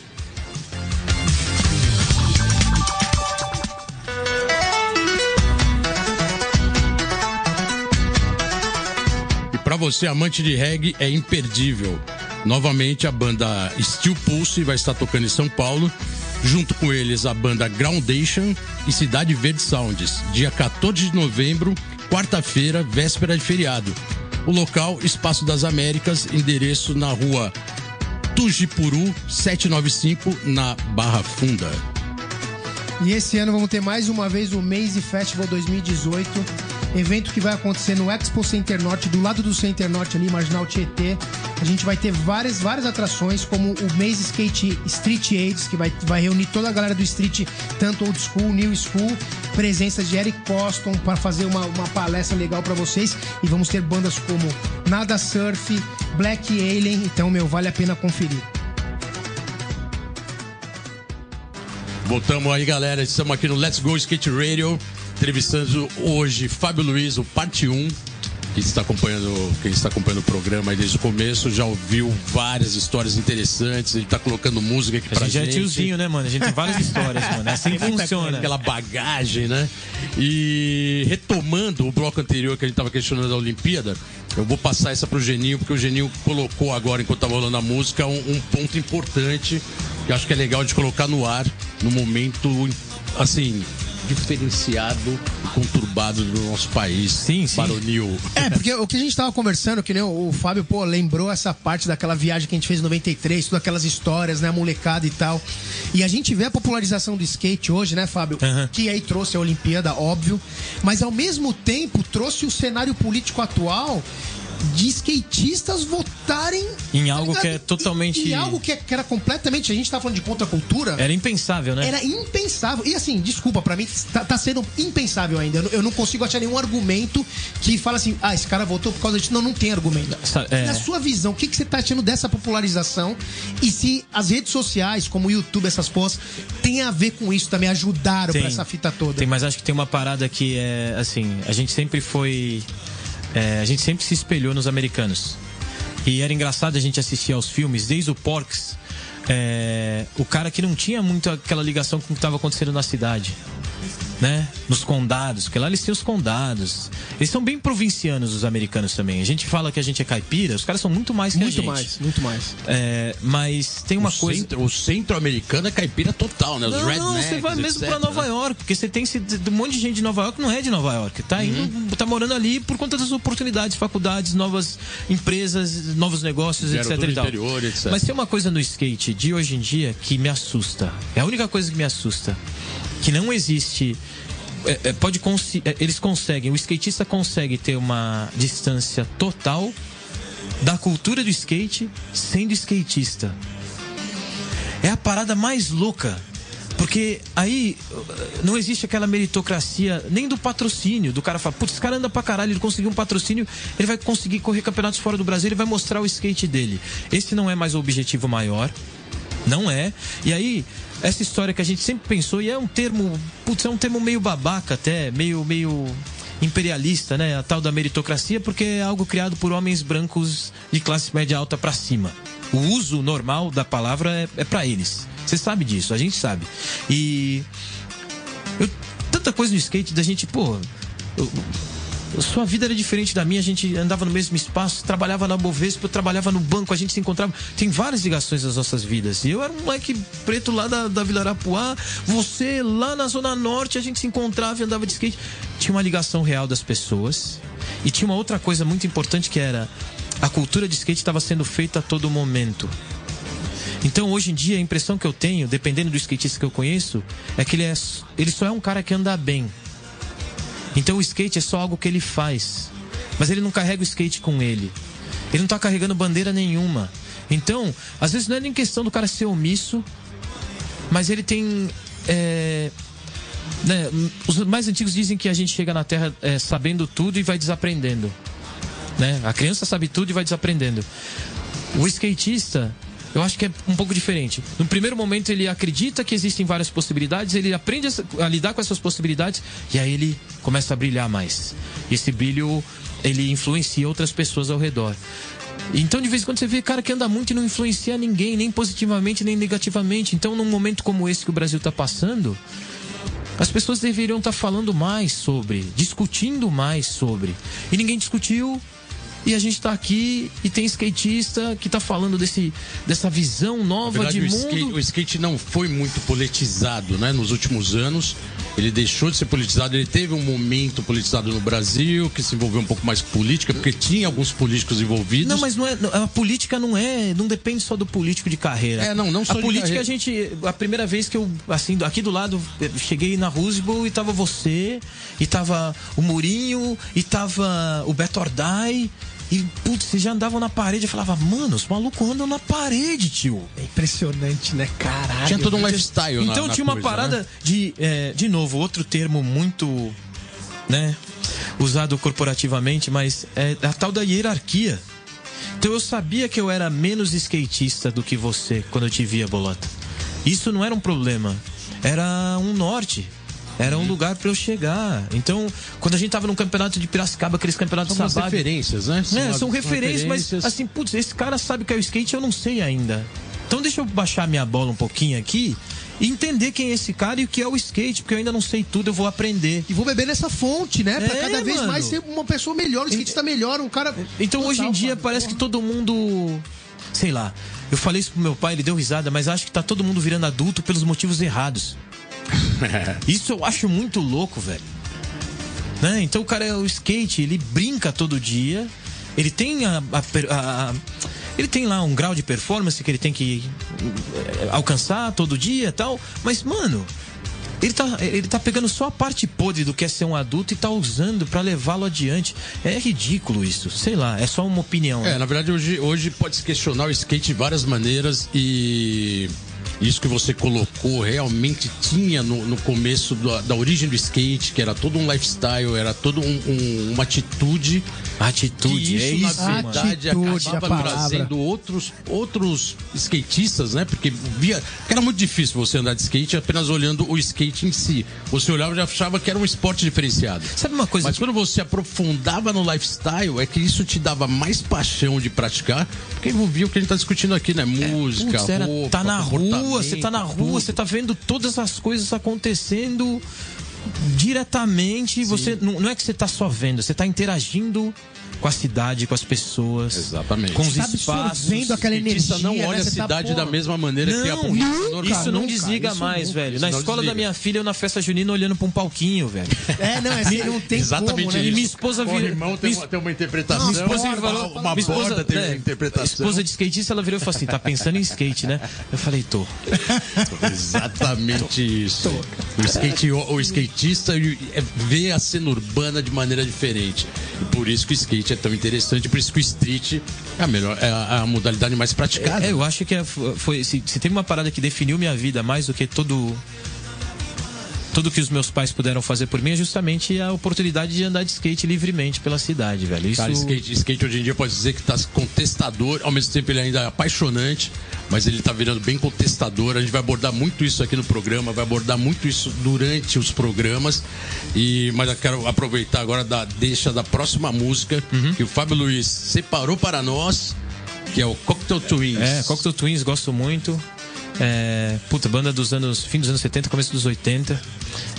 Para você, amante de reggae, é imperdível. Novamente, a banda Steel Pulse vai estar tocando em São Paulo. Junto com eles, a banda Groundation e Cidade Verde Sounds, dia 14 de novembro, quarta-feira, véspera de feriado. O local, Espaço das Américas, endereço na rua Tujipuru 795, na Barra Funda. E esse ano vamos ter mais uma vez o Maze Festival 2018 evento que vai acontecer no Expo Center Norte, do lado do Center Norte ali, Marginal Tietê. A gente vai ter várias, várias atrações, como o Maze Skate Street Aids, que vai, vai reunir toda a galera do street, tanto old school, new school, presença de Eric Coston para fazer uma, uma palestra legal para vocês. E vamos ter bandas como Nada Surf, Black Alien, então, meu, vale a pena conferir. Voltamos aí, galera. Estamos aqui no Let's Go Skate Radio entrevistando hoje Fábio Luiz, o parte 1. Quem está acompanhando, quem está acompanhando o programa desde o começo já ouviu várias histórias interessantes. Ele está colocando música aqui a pra gente. A gente é tiozinho, né, mano? A gente tem várias histórias, mano. É assim que funciona. Aquela bagagem, né? E retomando o bloco anterior que a gente estava questionando da Olimpíada, eu vou passar essa pro Geninho, porque o Geninho colocou agora, enquanto estava rolando a música, um, um ponto importante que acho que é legal de colocar no ar no momento, assim, diferenciado e conturbado do nosso país. Sim, sim. Baronil. É, porque o que a gente tava conversando, que nem o, o Fábio, pô, lembrou essa parte daquela viagem que a gente fez em 93, todas aquelas histórias, né, a molecada e tal. E a gente vê a popularização do skate hoje, né, Fábio? Uhum. Que aí trouxe a Olimpíada, óbvio. Mas ao mesmo tempo trouxe o cenário político atual de skatistas votarem Em tá algo ligado? que é totalmente- Em, em algo que, é- que era completamente. A gente tá falando de contracultura. Era impensável, né? Era impensável. E assim, desculpa, pra mim tá, tá sendo impensável ainda. Eu, não- eu não consigo achar nenhum argumento que fala assim, ah, esse cara votou por causa disso. Não, não tem argumento. É. Na sua visão, o que, que você tá achando dessa popularização? E se as redes sociais, como o YouTube, essas pós, tem a ver com isso também, ajudaram pra essa fita toda? Tem, mas acho que tem uma parada que é assim, a gente sempre foi. É, a gente sempre se espelhou nos americanos. E era engraçado a gente assistir aos filmes, desde o Porks, é, o cara que não tinha muito aquela ligação com o que estava acontecendo na cidade. Né? Nos condados, porque lá eles têm os condados. Eles são bem provincianos, os americanos também. A gente fala que a gente é caipira, os caras são muito mais que a Muito gente. mais, muito mais. É, mas tem uma o coisa. Centro, o centro-americano é caipira total, né? Os Não, não, rednecks, você vai mesmo etc, pra Nova né? York, porque você tem esse, um monte de gente de Nova York que não é de Nova York, tá indo, Uhum. tá morando ali por conta das oportunidades, faculdades, novas empresas, novos negócios, Vieram etc e interior, etc. Mas tem uma coisa no skate de hoje em dia que me assusta. É a única coisa que me assusta, que não existe é, é, pode é, eles conseguem, o skatista consegue ter uma distância total da cultura do skate sendo skatista. É a parada mais louca. Porque aí uh, não existe aquela meritocracia nem do patrocínio. Do cara fala, putz, esse cara anda pra caralho, ele conseguiu um patrocínio, ele vai conseguir correr campeonatos fora do Brasil, ele vai mostrar o skate dele. Esse não é mais o objetivo maior. Não é. E aí, essa história que a gente sempre pensou, e é um termo, putz, é um termo meio babaca até, meio, meio imperialista, né? A tal da meritocracia, porque é algo criado por homens brancos de classe média alta pra cima. O uso normal da palavra é, é para eles. Você sabe disso, a gente sabe. E eu- tanta coisa no skate da gente, pô, eu- sua vida era diferente da minha, a gente andava no mesmo espaço, trabalhava na Bovespa, eu trabalhava no banco, a gente se encontrava. Tem várias ligações das nossas vidas. E eu era um moleque preto lá da, da Vila Arapuá, você lá na Zona Norte, a gente se encontrava e andava de skate. Tinha uma ligação real das pessoas. E tinha uma outra coisa muito importante que era a cultura de skate estava sendo feita a todo momento. Então, hoje em dia, a impressão que eu tenho, dependendo do skatista que eu conheço, é que ele, é, ele só é um cara que anda bem. Então o skate é só algo que ele faz. Mas ele não carrega o skate com ele. Ele não tá carregando bandeira nenhuma. Então, às vezes não é nem questão do cara ser omisso, mas ele tem. é, né, os mais antigos dizem que a gente chega na Terra é, sabendo tudo e vai desaprendendo. Né? A criança sabe tudo e vai desaprendendo. O skatista, eu acho que é um pouco diferente. No primeiro momento ele acredita que existem várias possibilidades, ele aprende a, lidar com essas possibilidades e aí ele começa a brilhar mais. E esse brilho ele influencia outras pessoas ao redor. Então, de vez em quando você vê cara que anda muito e não influencia ninguém, nem positivamente, nem negativamente. Então, num momento como esse que o Brasil está passando, as pessoas deveriam estar falando mais sobre, discutindo mais sobre. E ninguém discutiu. E a gente está aqui e tem skatista que está falando desse, dessa visão nova verdade, de o mundo. skate, o skate não foi muito politizado, né? Nos últimos anos, ele deixou de ser politizado. Ele teve um momento politizado no Brasil, que se envolveu um pouco mais com política, porque tinha alguns políticos envolvidos. Não, mas não é, a política não é, não depende só do político de carreira. É, não, não só A política carreira. a gente, a primeira vez que eu assim, aqui do lado, cheguei na Roosevelt e tava você, e tava o Mourinho, e tava o Beto Ordai. E, putz, vocês já andavam na parede. Eu falava, mano, os malucos andam na parede, tio. É impressionante, né? Caralho. Tinha todo um lifestyle na- Então na tinha uma coisa, parada né? de, é, de novo, outro termo muito, né, usado corporativamente, mas é a tal da hierarquia. Então eu sabia que eu era menos skatista do que você quando eu te via, Bolota. Isso não era um problema, era um norte. Era um lugar pra eu chegar. Então, quando a gente tava no campeonato de Piracicaba, aqueles campeonatos São sabáticos, referências, né? é, as- são referências, mas assim, putz, esse cara sabe que é o skate, eu não sei ainda. Então deixa eu baixar minha bola um pouquinho aqui e entender quem é esse cara e o que é o skate, porque eu ainda não sei tudo, eu vou aprender. E vou beber nessa fonte, né? Pra É, cada vez mano. mais ser uma pessoa melhor, um skatista melhor, um cara. Então Total, hoje em dia Fábio, parece porra. que todo mundo. Sei lá. Eu falei isso pro meu pai, ele deu risada, mas acho que tá todo mundo virando adulto pelos motivos errados. Isso eu acho muito louco, velho. Né? Então o cara é o skate, ele brinca todo dia, ele tem a, a a- ele tem lá um grau de performance que ele tem que eh, alcançar todo dia e tal, mas mano, Ele tá, ele tá pegando só a parte podre do que é ser um adulto e tá usando para levá-lo adiante. É ridículo isso. Sei lá, é só uma opinião. É, na verdade, hoje, hoje pode se questionar o skate de várias maneiras e isso que você colocou realmente tinha no, no começo da, da, origem do skate, que era todo um lifestyle, era toda um, um, uma atitude. Atitude, isso, é isso. Na verdade, atitude, acabava trazendo outros, outros skatistas, né? Porque via. Porque era muito difícil você andar de skate apenas olhando o skate em si. Você olhava e já achava que era um esporte diferenciado. Sabe uma coisa? Mas quando você aprofundava no lifestyle, é que isso te dava mais paixão de praticar, porque envolvia o que a gente está discutindo aqui, né? Música, é, putz, era, roupa, tá na rua rua, você tá na rua, você tá vendo todas as coisas acontecendo diretamente. Sim. Você não, não é que você tá só vendo, você tá interagindo com a cidade, com as pessoas. Exatamente. Com os tá espaços. vendo aquela energia. não olha né? a tá, cidade tá, da mesma maneira não, que a polícia normal. Isso não desliga isso mais, nunca, velho. Na escola desliga. da minha filha, eu na festa junina olhando pra um palquinho, velho. É, não, é assim, não tem Exatamente como, né? Isso. E minha esposa vira... irmão tem, uma, tem uma interpretação. Minha esposa falou... Uma, minha esposa, tem é, uma interpretação. esposa de skatista, ela virou e falou assim, tá pensando em skate, né? Eu falei, tô. Exatamente isso. O, skate, o, o skatista é, vê a cena urbana de maneira diferente. E por isso que o skate é tão interessante por isso que o street é a melhor, é a, a modalidade mais praticada. É, eu acho que é, foi, se, se tem uma parada que definiu minha vida mais do que todo tudo que os meus pais puderam fazer por mim é justamente a oportunidade de andar de skate livremente pela cidade, velho. Isso... Cara, skate, skate hoje em dia pode dizer que tá contestador, ao mesmo tempo ele ainda é apaixonante, mas ele tá virando bem contestador. A gente vai abordar muito isso aqui no programa, vai abordar muito isso durante os programas. E, mas eu quero aproveitar agora da deixa da próxima música uhum. que o Fábio Luiz separou para nós, que é o Cocktail Twins. É, Cocktail Twins, gosto muito. É, puta, banda dos anos, fim dos anos 70, começo dos 80.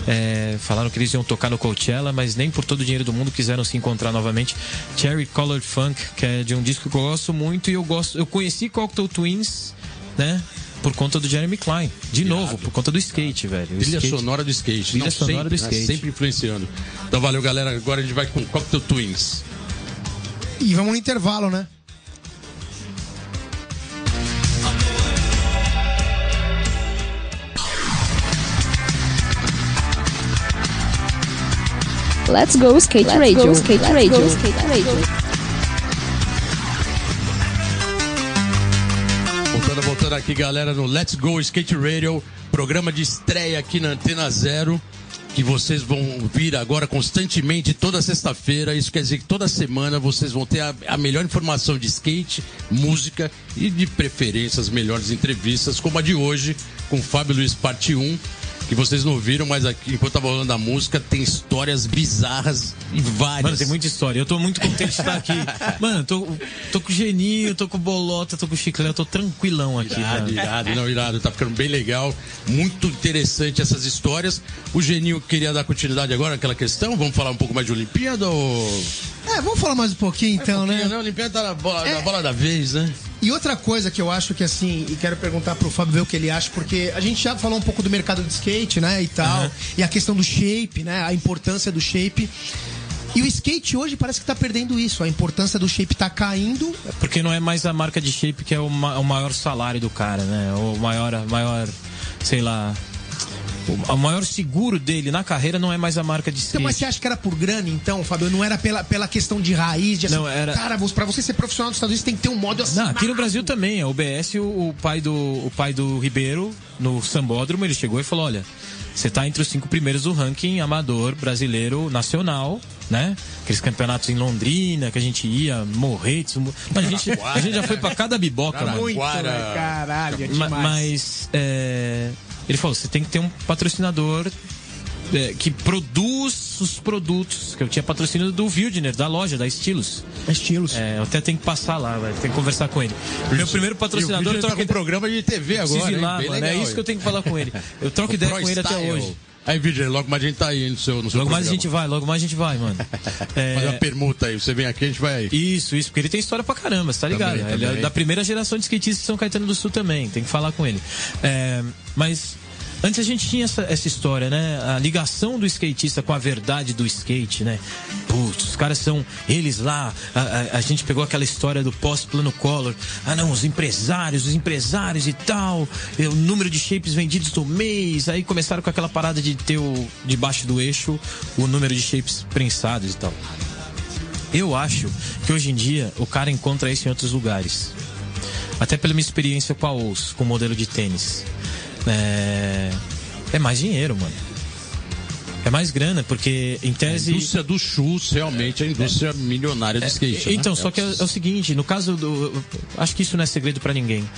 É, falaram que eles iam tocar no Coachella, mas nem por todo o dinheiro do mundo quiseram se encontrar novamente. Cherry Colored Funk, que é de um disco que eu gosto muito e eu gosto. Eu conheci Cocktail Twins, né? Por conta do Jeremy Klein. De Irado. novo, por conta do skate, velho. O trilha skate... sonora do skate. Trilha Não, sonora sempre, do skate. Né? Sempre influenciando. Então valeu, galera. Agora a gente vai com Cocktail Twins. E vamos no intervalo, né? Let's go skate Let's radio. Go, skate Let's radio. Go, skate radio. Voltando, voltando aqui, galera, no Let's Go Skate Radio, programa de estreia aqui na Antena Zero, que vocês vão vir agora constantemente toda sexta-feira. Isso quer dizer que toda semana vocês vão ter a, a melhor informação de skate, música e de preferência as melhores entrevistas, como a de hoje com Fábio Luiz Parte 1 que vocês não viram, mas aqui, enquanto tava rolando a música, tem histórias bizarras e várias. Mano, tem muita história. Eu tô muito contente de estar aqui. Mano, tô, tô com o Geninho, tô com o Bolota, tô com o Chiclete, eu tô tranquilão aqui. Irado, mano. irado, não, irado. Tá ficando bem legal. Muito interessante essas histórias. O Geninho queria dar continuidade agora àquela questão. Vamos falar um pouco mais de Olimpíada ou. É, vamos falar mais um pouquinho então, é um né? né? A Olimpíada tá na bola, é... na bola da vez, né? E outra coisa que eu acho que assim, e quero perguntar pro Fábio ver o que ele acha, porque a gente já falou um pouco do mercado de skate, né, e tal, uhum. e a questão do shape, né, a importância do shape. E o skate hoje parece que tá perdendo isso. A importância do shape tá caindo. Porque não é mais a marca de shape que é o, ma o maior salário do cara, né? O maior, maior, sei lá, o, maior seguro dele na carreira não é mais a marca de skate. Então, mas você acha que era por grana, então, Fábio? Não era pela, pela questão de raiz, de assim, não, era... cara, pra você ser profissional dos Estados Unidos tem que ter um modo assim. Não, aqui no Brasil também. A UBS, o, o, pai do, o pai do Ribeiro, no Sambódromo, ele chegou e falou: olha. Você está entre os cinco primeiros do ranking amador brasileiro nacional, né? Aqueles campeonatos em Londrina que a gente ia morrer. Mas a gente, a gente já foi para cada biboca, mano. Muito, né? Caralho, é demais. Mas é, ele falou: você tem que ter um patrocinador é, que produz os produtos. Que eu tinha patrocínio do Wildner, da loja, da Estilos. Estilos. É, eu até tenho que passar lá, velho. Tenho que conversar com ele. O meu primeiro patrocinador. Eu troco tá com programa de TV agora. Ir lá, mano, é isso que eu tenho que falar com ele. Eu troco o ideia com ele até hoje. Aí, Vidger, logo mais a gente tá aí no seu, no seu Logo programa. mais a gente vai, logo mais a gente vai, mano. É... Faz uma permuta aí, você vem aqui, a gente vai aí. Isso, isso, porque ele tem história pra caramba, você tá ligado? Também, ele é da primeira geração de skatistas de São Caetano do Sul também, tem que falar com ele. É, mas Antes a gente tinha essa, essa história, né? A ligação do skatista com a verdade do skate, né? Putz, os caras são eles lá. A, a, a gente pegou aquela história do pós-plano Collor. Ah, não, os empresários, os empresários e tal. O número de shapes vendidos do mês. Aí começaram com aquela parada de ter o, debaixo do eixo o número de shapes prensados e tal. Eu acho que hoje em dia o cara encontra isso em outros lugares. Até pela minha experiência com a OUS, com o modelo de tênis. É, é mais dinheiro, mano. É mais grana, porque em tese. A indústria do shoes realmente é a indústria milionária do skate. É, então, né? só que é, é, o seguinte, no caso do. Acho que isso não é segredo para ninguém.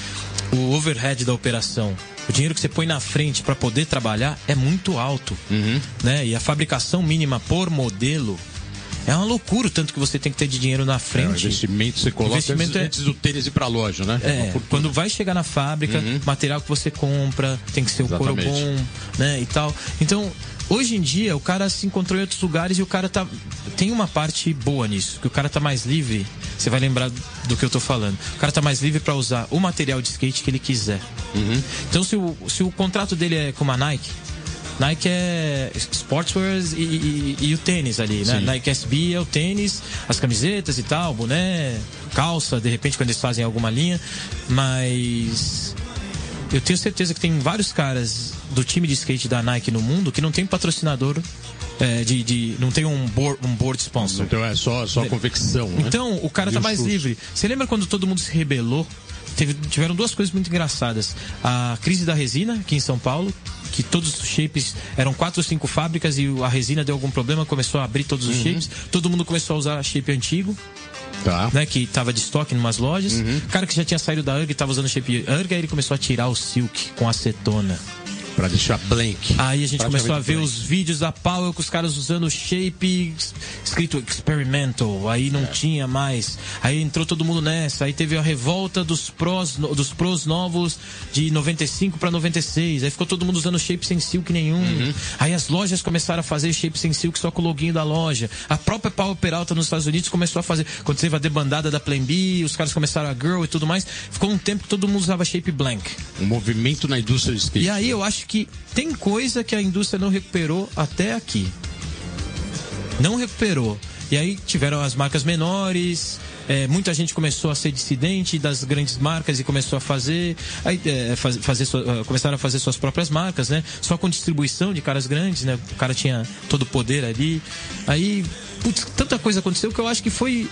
O overhead da operação, o dinheiro que você põe na frente para poder trabalhar é muito alto. Uhum. Né? E a fabricação mínima por modelo é uma loucura o tanto que você tem que ter de dinheiro na frente. É, investimento você coloca investimento antes, é... antes do tênis ir pra loja, né? É, quando vai chegar na fábrica, uhum. material que você compra, tem que ser o couro bom, né? E tal. Então, hoje em dia, o cara se encontrou em outros lugares e o cara tá. Tem uma parte boa nisso, que o cara tá mais livre. Você vai lembrar do que eu tô falando. O cara tá mais livre para usar o material de skate que ele quiser. Uhum. Então, se o, se o contrato dele é com uma Nike, Nike é sportswear e, e, e, o tênis ali, né? Sim. Nike SB é o tênis, as camisetas e tal, boné, calça, de repente quando eles fazem alguma linha, mas eu tenho certeza que tem vários caras do time de skate da Nike no mundo que não tem patrocinador é, de, de, não tem um board, um board sponsor. Então é só, só convecção. Né? Então o cara tá mais livre. Você lembra quando todo mundo se rebelou? Teve, tiveram duas coisas muito engraçadas. A crise da resina, aqui em São Paulo, que todos os shapes eram quatro ou cinco fábricas e a resina deu algum problema, começou a abrir todos os uhum. shapes, todo mundo começou a usar shape antigo. Tá. Né, que tava de estoque em umas lojas. Uhum. O cara que já tinha saído da URG estava usando shape URG, aí ele começou a tirar o silk com acetona. Pra deixar blank. Aí a gente começou a ver blank. os vídeos da Power com os caras usando shape escrito experimental. Aí não é. tinha mais. Aí entrou todo mundo nessa. Aí teve a revolta dos pros, dos pros novos de 95 para 96. Aí ficou todo mundo usando shape sem silk nenhum. Uhum. Aí as lojas começaram a fazer shape sem silk só com o login da loja. A própria Power Peralta nos Estados Unidos começou a fazer. Quando teve a debandada da Plan B, os caras começaram a Girl e tudo mais. Ficou um tempo que todo mundo usava shape blank. Um movimento na indústria de skate. E aí eu acho que tem coisa que a indústria não recuperou até aqui. Não recuperou. E aí tiveram as marcas menores, é, muita gente começou a ser dissidente das grandes marcas e começou a fazer, aí, é, faz, fazer sua, começaram a fazer suas próprias marcas, né? Só com distribuição de caras grandes, né? O cara tinha todo o poder ali. Aí, putz, tanta coisa aconteceu que eu acho que foi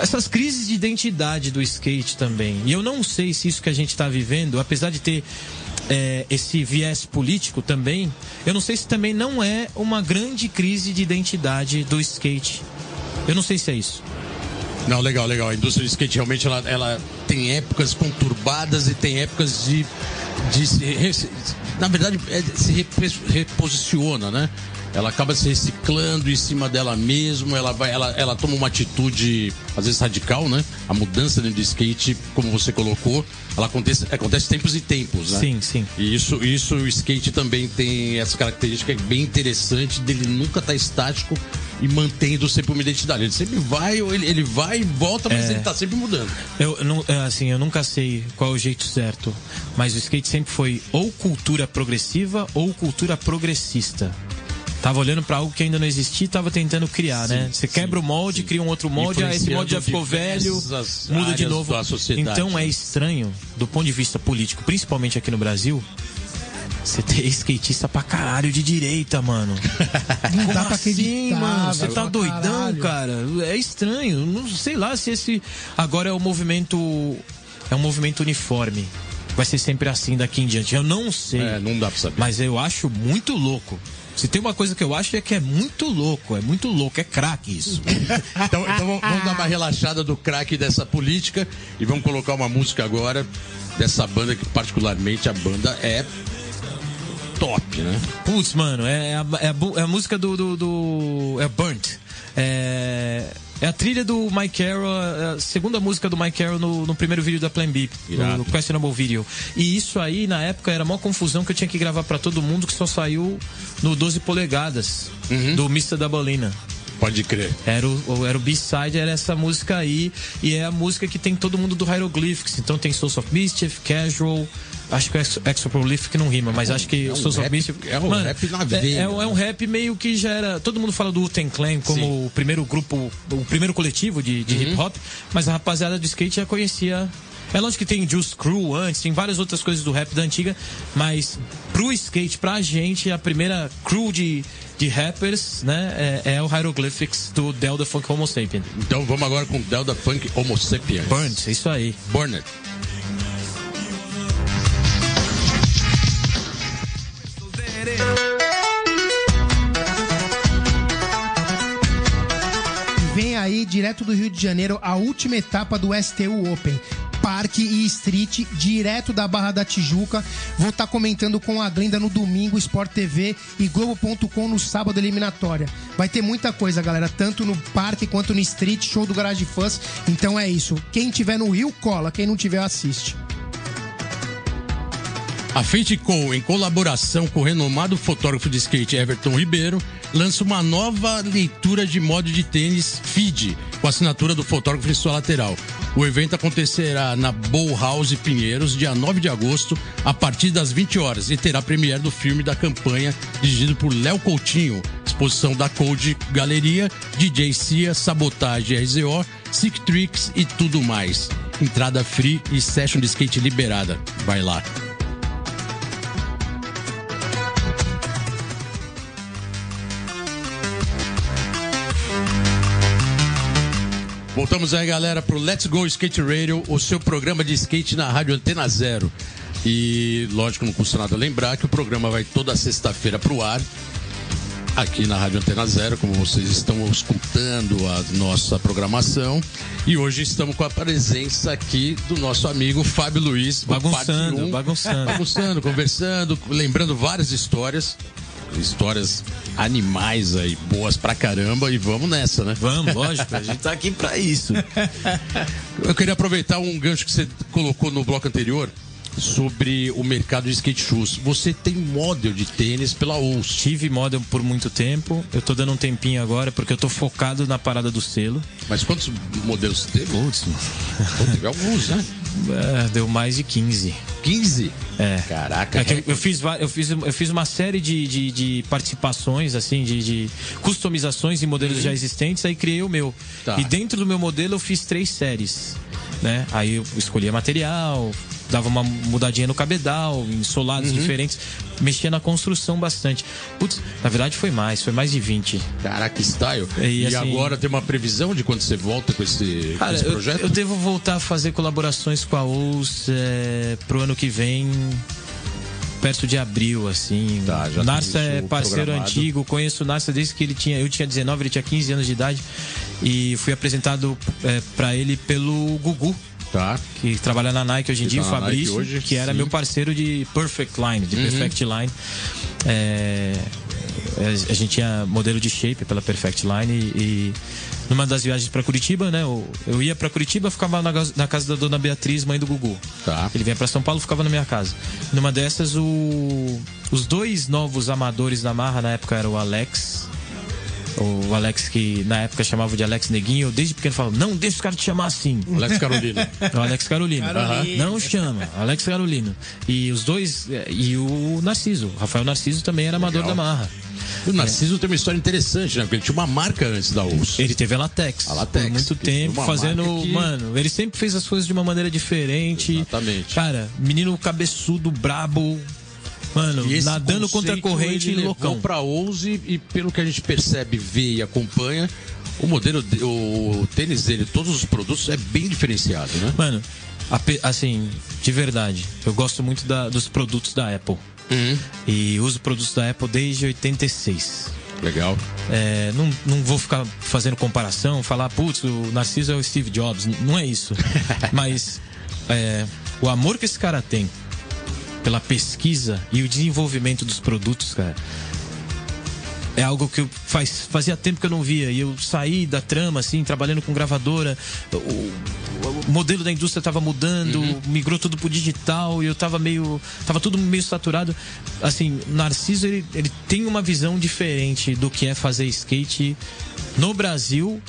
essas crises de identidade do skate também. E eu não sei se isso que a gente está vivendo, apesar de ter é, esse viés político também, eu não sei se também não é uma grande crise de identidade do skate. Eu não sei se é isso. Não, legal, legal. A indústria de skate realmente ela, ela tem épocas conturbadas e tem épocas de, de se, na verdade, é, se reposiciona, né? Ela acaba se reciclando em cima dela mesma, ela vai, ela, ela toma uma atitude às vezes radical, né? A mudança dentro do skate, como você colocou, ela acontece, acontece tempos e tempos, né? Sim, sim. E isso, isso o skate também tem essa característica bem interessante dele nunca estar tá estático e mantendo sempre uma identidade. Ele sempre vai, ele, ele vai e volta, mas é, ele está sempre mudando. Eu, não, é, assim, eu nunca sei qual é o jeito certo, mas o skate sempre foi ou cultura progressiva ou cultura progressista. Tava olhando para algo que ainda não existia e tava tentando criar, sim, né? Você quebra o molde, sim. cria um outro molde, ah, esse molde já ficou velho, muda de novo. Então é estranho, do ponto de vista político, principalmente aqui no Brasil, você ter skatista pra caralho de direita, mano. Não Como dá pra assim, mano? Você tá doidão, caralho. cara? É estranho. Não sei lá se esse agora é o movimento é um movimento uniforme. Vai ser sempre assim daqui em diante. Eu não sei. É, não dá pra saber. Mas eu acho muito louco se tem uma coisa que eu acho é que é muito louco, é muito louco, é craque isso. então, então vamos dar uma relaxada do craque dessa política e vamos colocar uma música agora dessa banda que particularmente a banda é top, né? Putz, mano, é, é, a, é, a, é a música do, do, do, É Burnt. É. É a trilha do Mike Carroll, é a segunda música do Mike Carroll no, no primeiro vídeo da Plan B, no, no, Questionable Video. E isso aí, na época, era uma confusão que eu tinha que gravar para todo mundo, que só saiu no 12 polegadas, uhum. do Mr. da Bolina. Pode crer. Era o, era o B-side, era essa música aí. E é a música que tem todo mundo do Hieroglyphics. Então tem Souls of Mischief, Casual. Acho que o Extra Prolific não rima, mas acho que é um Souls rap- é um rap na é- veia, É, um- é um rap meio que já era. Todo mundo fala do Wu-Tang Clan como Sim. o primeiro grupo, o primeiro coletivo de, de Uhum. hip hop, mas a rapaziada do skate já conhecia. É lógico que tem Juice Crew antes, tem várias outras coisas do rap da antiga, mas pro skate, pra gente, a primeira crew de, de rappers, né, é, é o Hieroglyphics do Delta Funk Homo Sapien. Então vamos agora com Delta Funk Homo Sapiens. Burns, é isso aí. Burn Vem aí, direto do Rio de Janeiro, a última etapa do STU Open. Parque e Street, direto da Barra da Tijuca. Vou estar comentando com a Glenda no domingo, Sport TV e Globo.com no sábado eliminatória. Vai ter muita coisa, galera, tanto no parque quanto no Street, show do Garage Fãs. Então é isso. Quem tiver no Rio, cola. Quem não tiver, assiste. A Fate Co, em colaboração com o renomado fotógrafo de skate Everton Ribeiro, lança uma nova leitura de modo de tênis FID, com a assinatura do fotógrafo em sua lateral. O evento acontecerá na Bow House Pinheiros, dia 9 de agosto, a partir das 20 horas, e terá premiere do filme da campanha, dirigido por Léo Coutinho. Exposição da Code Galeria, DJ Cia, Sabotagem RZO, Sick Tricks e tudo mais. Entrada free e session de skate liberada. Vai lá. Voltamos aí, galera, pro Let's Go Skate Radio, o seu programa de skate na Rádio Antena Zero. E, lógico, não custa nada lembrar que o programa vai toda sexta-feira pro ar, aqui na Rádio Antena Zero, como vocês estão escutando a nossa programação. E hoje estamos com a presença aqui do nosso amigo Fábio Luiz. Bagunçando, um. bagunçando. Bagunçando, conversando, lembrando várias histórias. Histórias animais aí, boas pra caramba. E vamos nessa, né? Vamos, lógico, a gente tá aqui pra isso. Eu queria aproveitar um gancho que você colocou no bloco anterior sobre o mercado de skate shoes. Você tem model de tênis pela Ous. Tive model por muito tempo, eu tô dando um tempinho agora porque eu tô focado na parada do selo. Mas quantos modelos você teve? Putz, teve alguns, né? É, deu mais de 15. 15? É. Caraca, É eu- fiz, eu, fiz, eu fiz uma série de, de, de participações, assim, de, de customizações em modelos já existentes, aí criei o meu. Uhum. Tá. E dentro do meu modelo eu fiz três séries. Né? Aí eu escolhia material, dava uma mudadinha no cabedal, em solados Uhum. diferentes, mexia na construção bastante. Putz, na verdade foi mais, foi mais de 20. Caraca, style. E, E, assim- agora tem uma previsão de quando você volta com esse, com Cara, esse eu, projeto? eu devo voltar a fazer colaborações com a OUS é, pro ano que vem, perto de abril, assim. Tá, Narça é parceiro programado. antigo, conheço o Narça desde que ele tinha. Eu tinha 19, ele tinha 15 anos de idade. E fui apresentado é, para ele pelo Gugu. Tá. Que trabalha na Nike hoje em Que dia, tá o Fabrício, hoje, que era sim. Uhum. meu parceiro de Perfect Line, de Perfect Line. É, a gente tinha modelo de shape pela Perfect Line e, e numa das viagens para Curitiba, né? Eu, eu ia para Curitiba, ficava na, na casa da dona Beatriz, mãe do Gugu. Tá. Ele vinha para São Paulo, ficava na minha casa. Numa dessas, o, os dois novos amadores da Marra na época eram o Alex. O Alex que na época chamava de Alex Neguinho, eu desde pequeno falava, não, deixa os caras te chamar assim. Alex Carolina. É o Alex Carolino. Carolino. Não chama, Alex Carolino. E os dois, e o Narciso. O Rafael Narciso também era amador Legal. da Marra. O Narciso tem uma história interessante, né? Porque ele tinha uma marca antes da Ous. Ele teve a Latex, A Latex, por muito tempo, fazendo. que- Mano, ele sempre fez as coisas de uma maneira diferente. Exatamente. Cara, menino cabeçudo, brabo. Mano, E nadando contra a corrente ele e loucão. levou pra 11 e pelo que a gente percebe, vê e acompanha, o modelo, de- o tênis dele, todos os produtos é bem diferenciado, né? Mano, assim, de verdade, eu gosto muito da- dos produtos da Apple. Uhum. E uso produtos da Apple desde 86. Legal. É, não, não vou ficar fazendo comparação, falar, putz, o Narciso é o Steve Jobs. Não é isso. Mas é, o amor que esse cara tem pela pesquisa e o desenvolvimento dos produtos, cara, é algo que eu faz, fazia tempo que eu não via. E eu saí da trama, assim, trabalhando com gravadora. O, o modelo da indústria estava mudando, uhum. migrou tudo pro digital e eu tava meio. tava tudo meio saturado. Assim, Narciso, ele, ele tem uma visão diferente do que é fazer skate no Brasil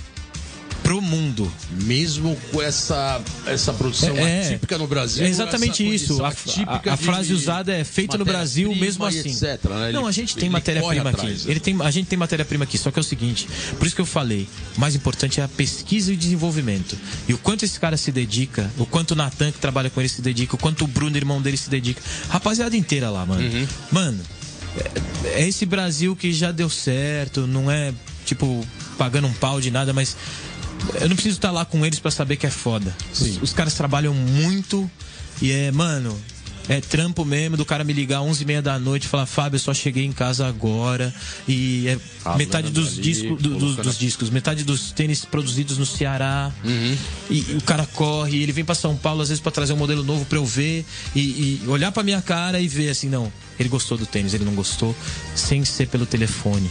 pro mundo. Mesmo com essa, essa produção é, atípica no Brasil. É exatamente isso. A, a, a frase usada é feita no Brasil mesmo assim. Etc, né? Não, a gente tem matéria-prima aqui. Né? Ele tem, a gente tem matéria-prima aqui, só que é o seguinte, por isso que eu falei, o mais importante é a pesquisa e o desenvolvimento. E o quanto esse cara se dedica, o quanto o Natan que trabalha com ele se dedica, o quanto o Bruno, irmão dele, se dedica. Rapaziada inteira lá, mano. Uhum. Mano, é, é esse Brasil que já deu certo, não é tipo pagando um pau de nada, mas eu não preciso estar lá com eles para saber que é foda. Os, os, caras trabalham muito e é, mano, é trampo mesmo do cara me ligar 11 e meia da noite e falar, Fábio, eu só cheguei em casa agora. E é Falando metade dos, ali, discos, do, dos, dos, discos, metade dos tênis produzidos no Ceará. Uhum. E, e, o cara corre, ele vem para São Paulo às vezes para trazer um modelo novo para eu ver e, e olhar para minha cara e ver assim, não, ele gostou do tênis, ele não gostou, sem ser pelo telefone.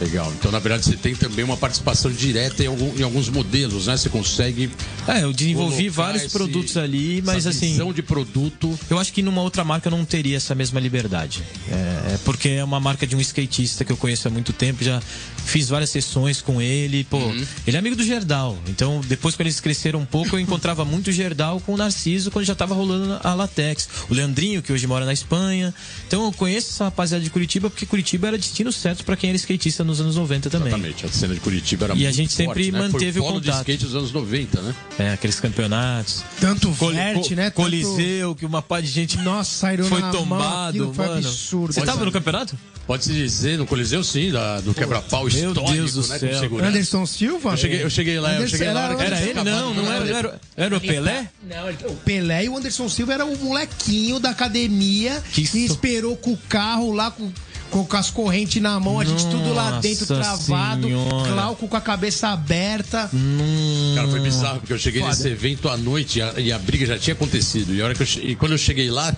Legal. Então, na verdade, você tem também uma participação direta em, algum, em alguns modelos, né? Você consegue. É, eu desenvolvi vários esse, produtos ali, mas assim. Visão de produto. Eu acho que numa outra marca eu não teria essa mesma liberdade. É, é, porque é uma marca de um skatista que eu conheço há muito tempo, já fiz várias sessões com ele. Pô, uhum. ele é amigo do Gerdau. Então, depois que eles cresceram um pouco, eu encontrava muito Gerdau com o Narciso quando já tava rolando a Latex. O Leandrinho, que hoje mora na Espanha. Então, eu conheço essa rapaziada de Curitiba, porque Curitiba era destino certo para quem era skatista nos anos 90 também. Exatamente, a cena de Curitiba era e muito E a gente sempre forte, né? manteve Foi o contato. de skate dos anos 90, né? É, aqueles campeonatos. Tanto Col verte, né? Coliseu, que uma pá de gente Nossa, saíram foi tombado, mão, foi mano. absurdo. Você estava no campeonato? Pode-se dizer, no Coliseu sim, da, do quebra-pau histórico, Meu Deus do né? Céu. Anderson Silva? Eu cheguei, eu cheguei lá, Anderson, eu cheguei lá. Era, era ele? Não, não era, era, era o Pelé? Não, o Pelé e o Anderson Silva era o molequinho da academia que, que esperou com o carro lá com com as correntes na mão, a gente Nossa tudo lá dentro travado, senhora. Glauco com a cabeça aberta. Hum. Cara, foi bizarro, porque eu cheguei Foda. nesse evento à noite e a, e a, briga já tinha acontecido. E, a hora que eu, e quando eu cheguei lá,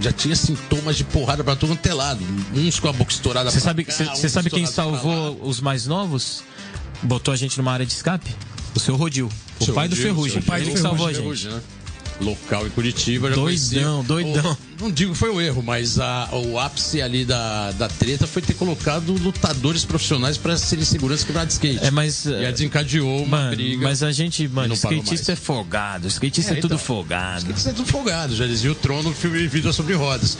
já tinha sintomas de porrada para todo é lado. Uns com a boca estourada Você sabe, você sabe quem salvou os mais novos? Botou a gente numa área de escape? O seu Rodil. O seu pai Rodil, do Ferrugem. O pai Ele salvou a gente. Ferrugem, né? local em Curitiba. doidão, conhecia, doidão. O, não digo que foi o erro, mas a, o ápice ali da, da treta foi ter colocado lutadores profissionais para serem segurança quebrada de skate. É, mas. E a desencadeou uma mano, briga. Mas a gente, mano, skatista é folgado. Skatista é, é tudo então, folgado. Skatista é tudo folgado. Já dizia o trono filme Vida sobre Rodas.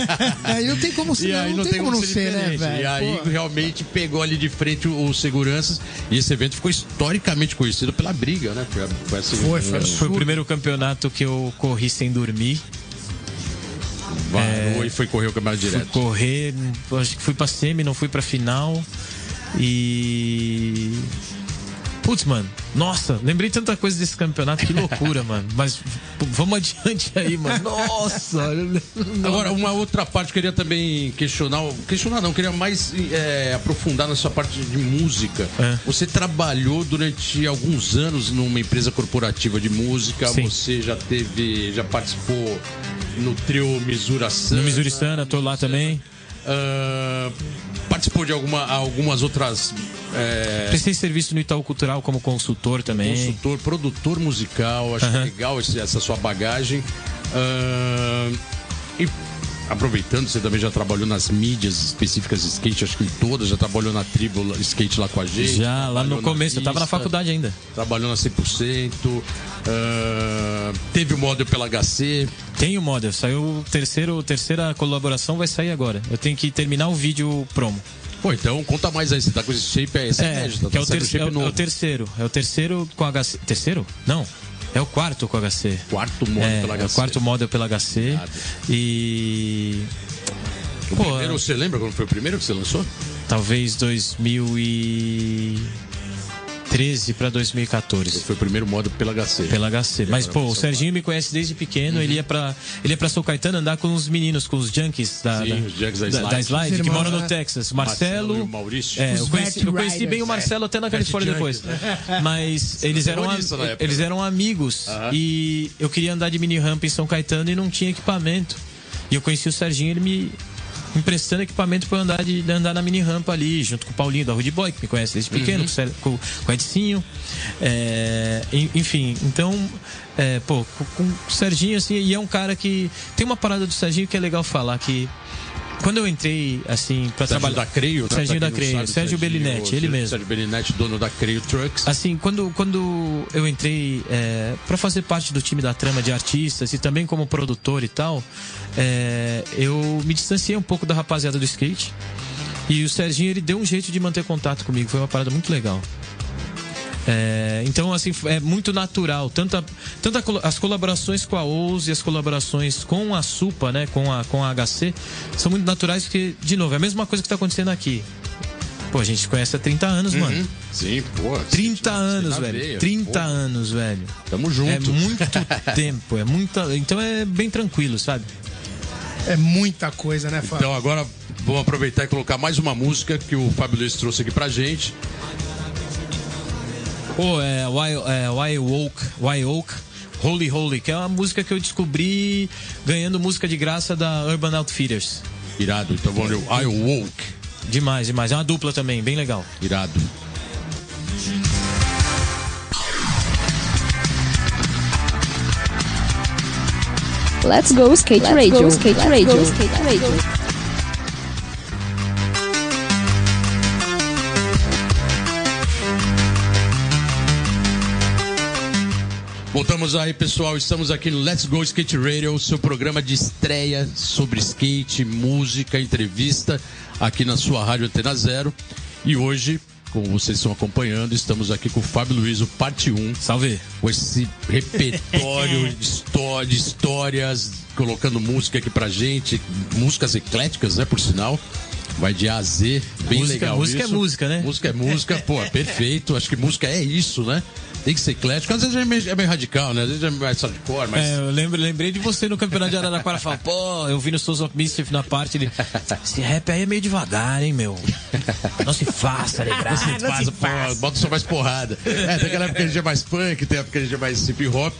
aí não tem como ser. E aí não, não tem, como, como não ser, né, velho? E aí Pô. realmente pegou ali de frente os seguranças. E esse evento ficou historicamente conhecido pela briga, né? Foi, foi, assim, foi, foi, foi o primeiro campeonato que eu corri sem dormir. Varou é, e foi correr o campeonato direto. Fui correr, acho que fui pra semi, não fui pra final. E Putz, mano, nossa, lembrei tanta coisa desse campeonato, que loucura, mano. Mas vamos adiante aí, mano. Nossa! Agora, uma outra parte que eu queria também questionar, questionar não, queria mais é, aprofundar na sua parte de música. É. Você trabalhou durante alguns anos numa empresa corporativa de música, Sim. você já teve, já participou no trio Misura Sana. No Missouri Sana, tô lá também. Uh, participou de alguma, algumas outras. É... Prestei serviço no Itaú Cultural como consultor também. Consultor, produtor musical, acho legal essa sua bagagem. Uh, e aproveitando, você também já trabalhou nas mídias específicas de skate, acho que em todas, já trabalhou na tribo skate lá com a gente. Já, lá no começo, pista, eu tava na faculdade ainda. Trabalhou na 100%, uh, teve o model pela HC. Tem o model, saiu terceiro, terceira colaboração, vai sair agora. Eu tenho que terminar o vídeo promo. Pô, então conta mais aí, você tá com esse shape aí, esse é, é, tá é, o, ter é, é o terceiro, é o terceiro com HC. Terceiro? Não. É o quarto com HC. Quarto model é, pela HC. É o quarto model pela HC. E. O Pô, primeiro, você lembra quando foi o primeiro que você lançou? Talvez 2000 e... 2013 para 2014. Foi o primeiro modo pela HC. Pela HC. Mas, pô, o Serginho me conhece desde pequeno. Uhum. Ele ia para ele ia pra São Caetano andar com os meninos, com os junkies da, Sim, da, os junkies da, Slide, da, da Slide que moram no Texas. Marcelo. Marcelo Maurício. É, eu conheci, eu conheci bem o Marcelo até na Califórnia depois. Mas eles eram, eles eram amigos. Uhum. E eu queria andar de mini ramp em São Caetano e não tinha equipamento. E eu conheci o Serginho, ele me emprestando equipamento para andar, de, andar na mini rampa ali, junto com o Paulinho da Rude Boy, que me conhece desde pequeno, uhum. com, com o Edicinho. É, enfim, então, é, pô, com, com o Serginho, assim, e é um cara que. Tem uma parada do Serginho que é legal falar, que quando eu entrei, assim, para trabalhar. da Creio, né? Serginho da Creio, Sérgio, Sérgio Bellinetti, ele mesmo. Sérgio Bellinetti, dono da Creio Trucks. Assim, quando, quando eu entrei é, para fazer parte do time da trama de artistas e também como produtor e tal, é, eu me distanciei um pouco da rapaziada do skate. E o Serginho, ele deu um jeito de manter contato comigo. Foi uma parada muito legal. É, então, assim, é muito natural. Tanto, a, tanto a, as colaborações com a OUS e as colaborações com a SUPA, né, com a, com a HC, são muito naturais porque, de novo, é a mesma coisa que está acontecendo aqui. Pô, a gente conhece há 30 anos, uhum. mano. Sim, pô. 30 anos, velho. Veia, 30 pô. anos, velho. Tamo junto. É muito tempo, é muita. Então é bem tranquilo, sabe? É muita coisa, né, Fábio? Então agora vamos aproveitar e colocar mais uma música que o Fábio Luiz trouxe aqui pra gente. Pô, é Why, é, Why Woke, Why Oak, Holy Holy, que é uma música que eu descobri ganhando música de graça da Urban Outfitters. Irado, então vamos ver I Woke. Demais, demais. É uma dupla também, bem legal. Irado. Let's go skate Let's radio. Go, skate Let's radio. Go, skate radio. Voltamos aí, pessoal. Estamos aqui no Let's Go Skate Radio, seu programa de estreia sobre skate, música, entrevista, aqui na sua Rádio Antena Zero. E hoje, como vocês estão acompanhando, estamos aqui com o Fábio Luiz, o parte 1. Salve! Com esse repertório de histórias, colocando música aqui pra gente, músicas ecléticas, né, por sinal. Vai de A a Z, bem música, legal. Música é isso. é música, né? Música é música, pô, perfeito. Acho que música é isso, né? Tem que ser eclético. Às vezes é meio, é meio radical, né? Às vezes é mais hardcore, mas. É, eu lembro, lembrei de você no campeonato de Araraquara falar, pô, eu vi no Souls of Mischief na parte de. Esse rap aí é meio devagar, hein, meu? Não se faça, lembrar. Não se faça, não se faça. bota só mais porrada. É, tem aquela época que a gente é mais punk, tem época que a gente é mais hip hop.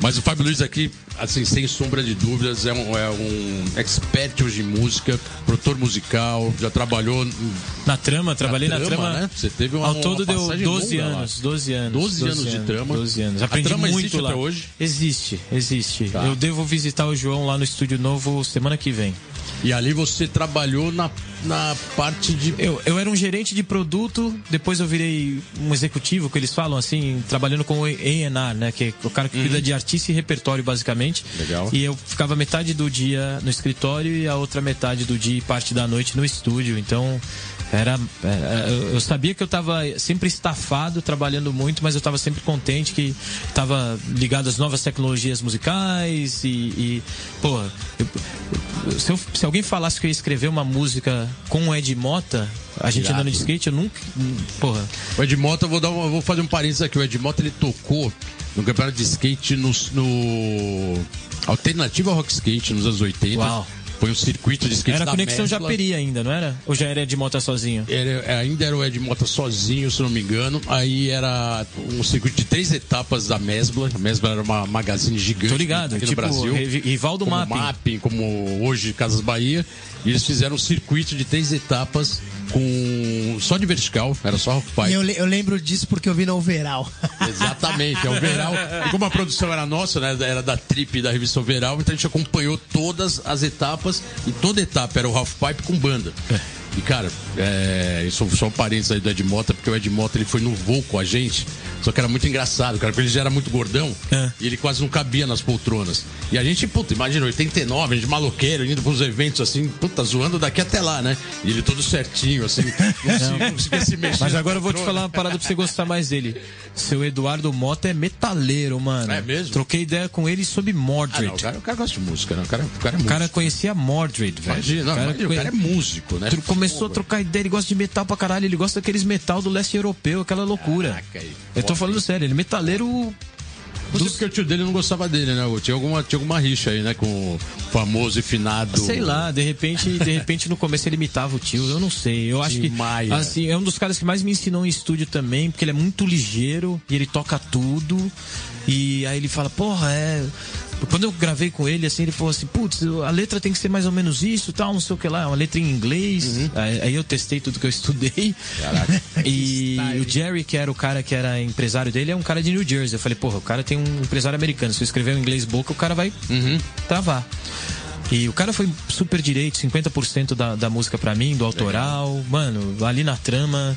Mas o Fábio Luiz aqui, assim, sem sombra de dúvidas, é um, é um expert hoje em música, produtor musical, já trabalhou. Na trama, trabalhei na trama. Na trama né? Você teve uma, Ao todo deu 12 anos, 12 anos. 12 anos de trama. 12 anos. Aprendi muito lá. até hoje? Existe, existe. Tá. Eu devo visitar o João lá no estúdio novo semana que vem. E ali você trabalhou na, na parte de. Eu, eu era um gerente de produto, depois eu virei um executivo, que eles falam assim, trabalhando com o ENR, né? Que é o cara que uhum. cuida de artista e repertório, basicamente. Legal. E eu ficava metade do dia no escritório e a outra metade do dia e parte da noite no estúdio. Então, era, era, eu sabia que eu estava sempre estafado, trabalhando muito, mas eu estava sempre contente que estava ligado às novas tecnologias musicais e, e pô, eu, se, eu, se, alguém falasse que eu ia escrever uma música com o Ed Mota, a gente andando de skate, eu nunca, porra. O Ed Mota, eu vou dar, vou fazer um parênteses aqui. O Ed Mota ele tocou no campeonato de skate no, no Alternativa Rock Skate nos anos 80. Uau. Foi um circuito de skate Era da Conexão. Japeri ainda, não era? Ou já era Ed Mota sozinho? Era, ainda era o Ed Mota sozinho, se não me engano. Aí era um circuito de três etapas da Mesbla. A Mesbla era uma magazine gigante Tô ligado, aqui tipo, no Brasil. rival do Mapping. Mapping, como hoje Casas Bahia. E eles fizeram um circuito de três etapas com só de vertical, era só pai. Eu, eu, lembro disso porque eu vi no Overall. Exatamente, é o Overall. E como a produção era nossa, né, era da Trip da revista Overall, então a gente acompanhou todas as etapas e toda etapa era o half pipe com banda. É. E, cara, é, isso só um parênteses aí do Ed Mota, porque o Ed Mota ele foi no voo com a gente. Só que era muito engraçado, cara, porque ele já era muito gordão é. e ele quase não cabia nas poltronas. E a gente, puta, imagina, 89, a gente maloqueiro, indo pros eventos assim, puta, zoando daqui até lá, né? E ele todo certinho, assim, não, conseguia se mexer. Mas agora eu vou te falar uma parada pra você gostar mais dele. Seu Eduardo Mota é metaleiro, mano. É mesmo? Troquei ideia com ele sobre Mordred. Ah, não, o, cara, o, cara, gosta de música, né? O cara, o cara é músico. O cara conhecia Mordred, velho. Imagina, não, o cara, imagina, o cara é músico, né? Começou a trocar ideia, ele gosta de metal pra caralho, ele gosta daqueles metal do leste europeu, aquela loucura. Caraca, aí, eu tô falando sério, ele é metaleiro não sei porque o tio dele não gostava dele, né? Tinha alguma, tinha alguma rixa aí, né? Com o famoso e finado. Sei lá, de repente, de repente no começo ele imitava o tio, eu não sei. Eu acho que. Maia. Assim, é um dos caras que mais me ensinou em estúdio também, porque ele é muito ligeiro e ele toca tudo. E aí ele fala, porra, é. Quando eu gravei com ele, assim, ele falou assim, putz, a letra tem que ser mais ou menos isso, tal, não sei o que lá, uma letra em inglês. Uhum. Aí, aí eu testei tudo que eu estudei. Caraca. E o Jerry, que era o cara que era empresário dele, é um cara de New Jersey. Eu falei, porra, o cara tem um empresário americano. Se eu escrever um inglês boca, o cara vai Uhum. travar. E o cara foi super direito, 50% da, da música pra mim, do autoral. Mano, ali na trama.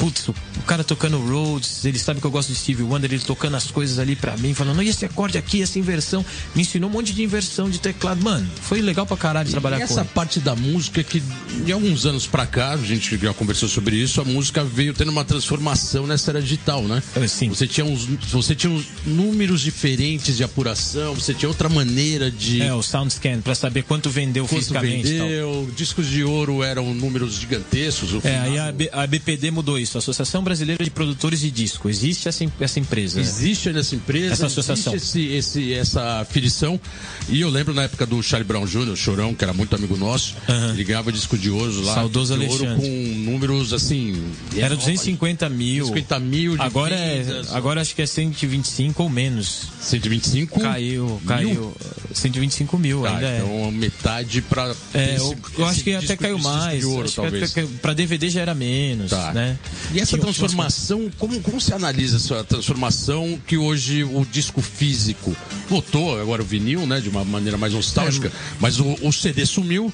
Putz, o cara tocando Rhodes, ele sabe que eu gosto de Steve Wonder, ele tocando as coisas ali pra mim, falando, e esse acorde aqui, essa inversão. Me ensinou um monte de inversão de teclado. Mano, foi legal pra caralho trabalhar E com essa parte da música que de alguns anos pra cá, a gente já conversou sobre isso, a música veio tendo uma transformação nessa era digital, né? É, sim. Você tinha uns, você tinha uns números diferentes de apuração, você tinha outra maneira de É, o SoundScan, pra saber quanto vendeu quanto fisicamente e tal. vendeu, discos de ouro eram números gigantescos. É, aí final- a, B- a BPD mudou isso, a Associação Brasileira de Produtores de Disco. Existe essa, essa empresa. Existe ainda essa empresa, Essa associação. existe esse, esse- essa afiliação. E eu lembro na época do Charlie Brown Jr., o Chorão, que era muito amigo nosso, Aham. ele ganhava disco de ouro lá. Saudoso de ouro com números assim. Era 250 mil. 250 mil de Agora, é, agora acho que é 125 ou menos. 125? Caiu, caiu. 125 mil Tá, ainda é. então metade pra. É, eu, eu acho que até caiu mais. Ouro, acho talvez. pra DVD já era menos, Tá. né? E essa transformação, como, como você analisa essa transformação que hoje o disco físico voltou, agora o vinil, né, de uma maneira mais nostálgica, É. mas o, o CD sumiu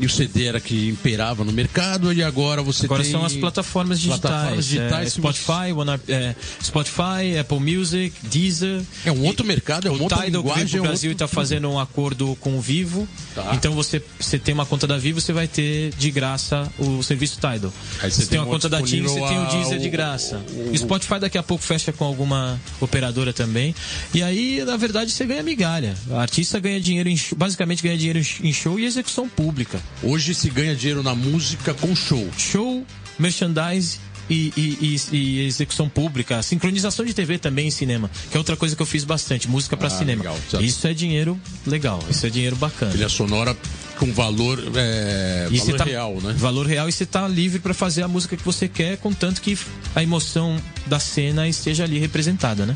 e o CD era que imperava no mercado e agora você Uhum. Agora tem... são as plataformas digitais. plataformas digitais é, Spotify, One- é, Spotify, Apple Music, Deezer. É um outro mercado, é O uma outra Tidal linguagem, é um Brasil e outro está fazendo um acordo com o Vivo. Tá. Então você, você tem uma conta da Vivo, você vai ter de graça o serviço Tidal. Aí você você tem tem uma um conta da TIM, você disponível tem o Deezer de graça. o- Spotify daqui a pouco fecha com alguma operadora também. E aí, na verdade, você ganha migalha. O artista ganha dinheiro, em basicamente ganha dinheiro em show e execução pública. Hoje se ganha dinheiro na música com show. Show, merchandise e, e- e- e execução pública, sincronização de TV também em cinema, que é outra coisa que eu fiz bastante, música pra Ah, cinema. legal. Isso é dinheiro legal, isso é dinheiro bacana. Trilha sonora com valor, é, valor tá, real, né? Valor real e você tá livre para fazer a música que você quer, contanto que a emoção da cena esteja ali representada, né?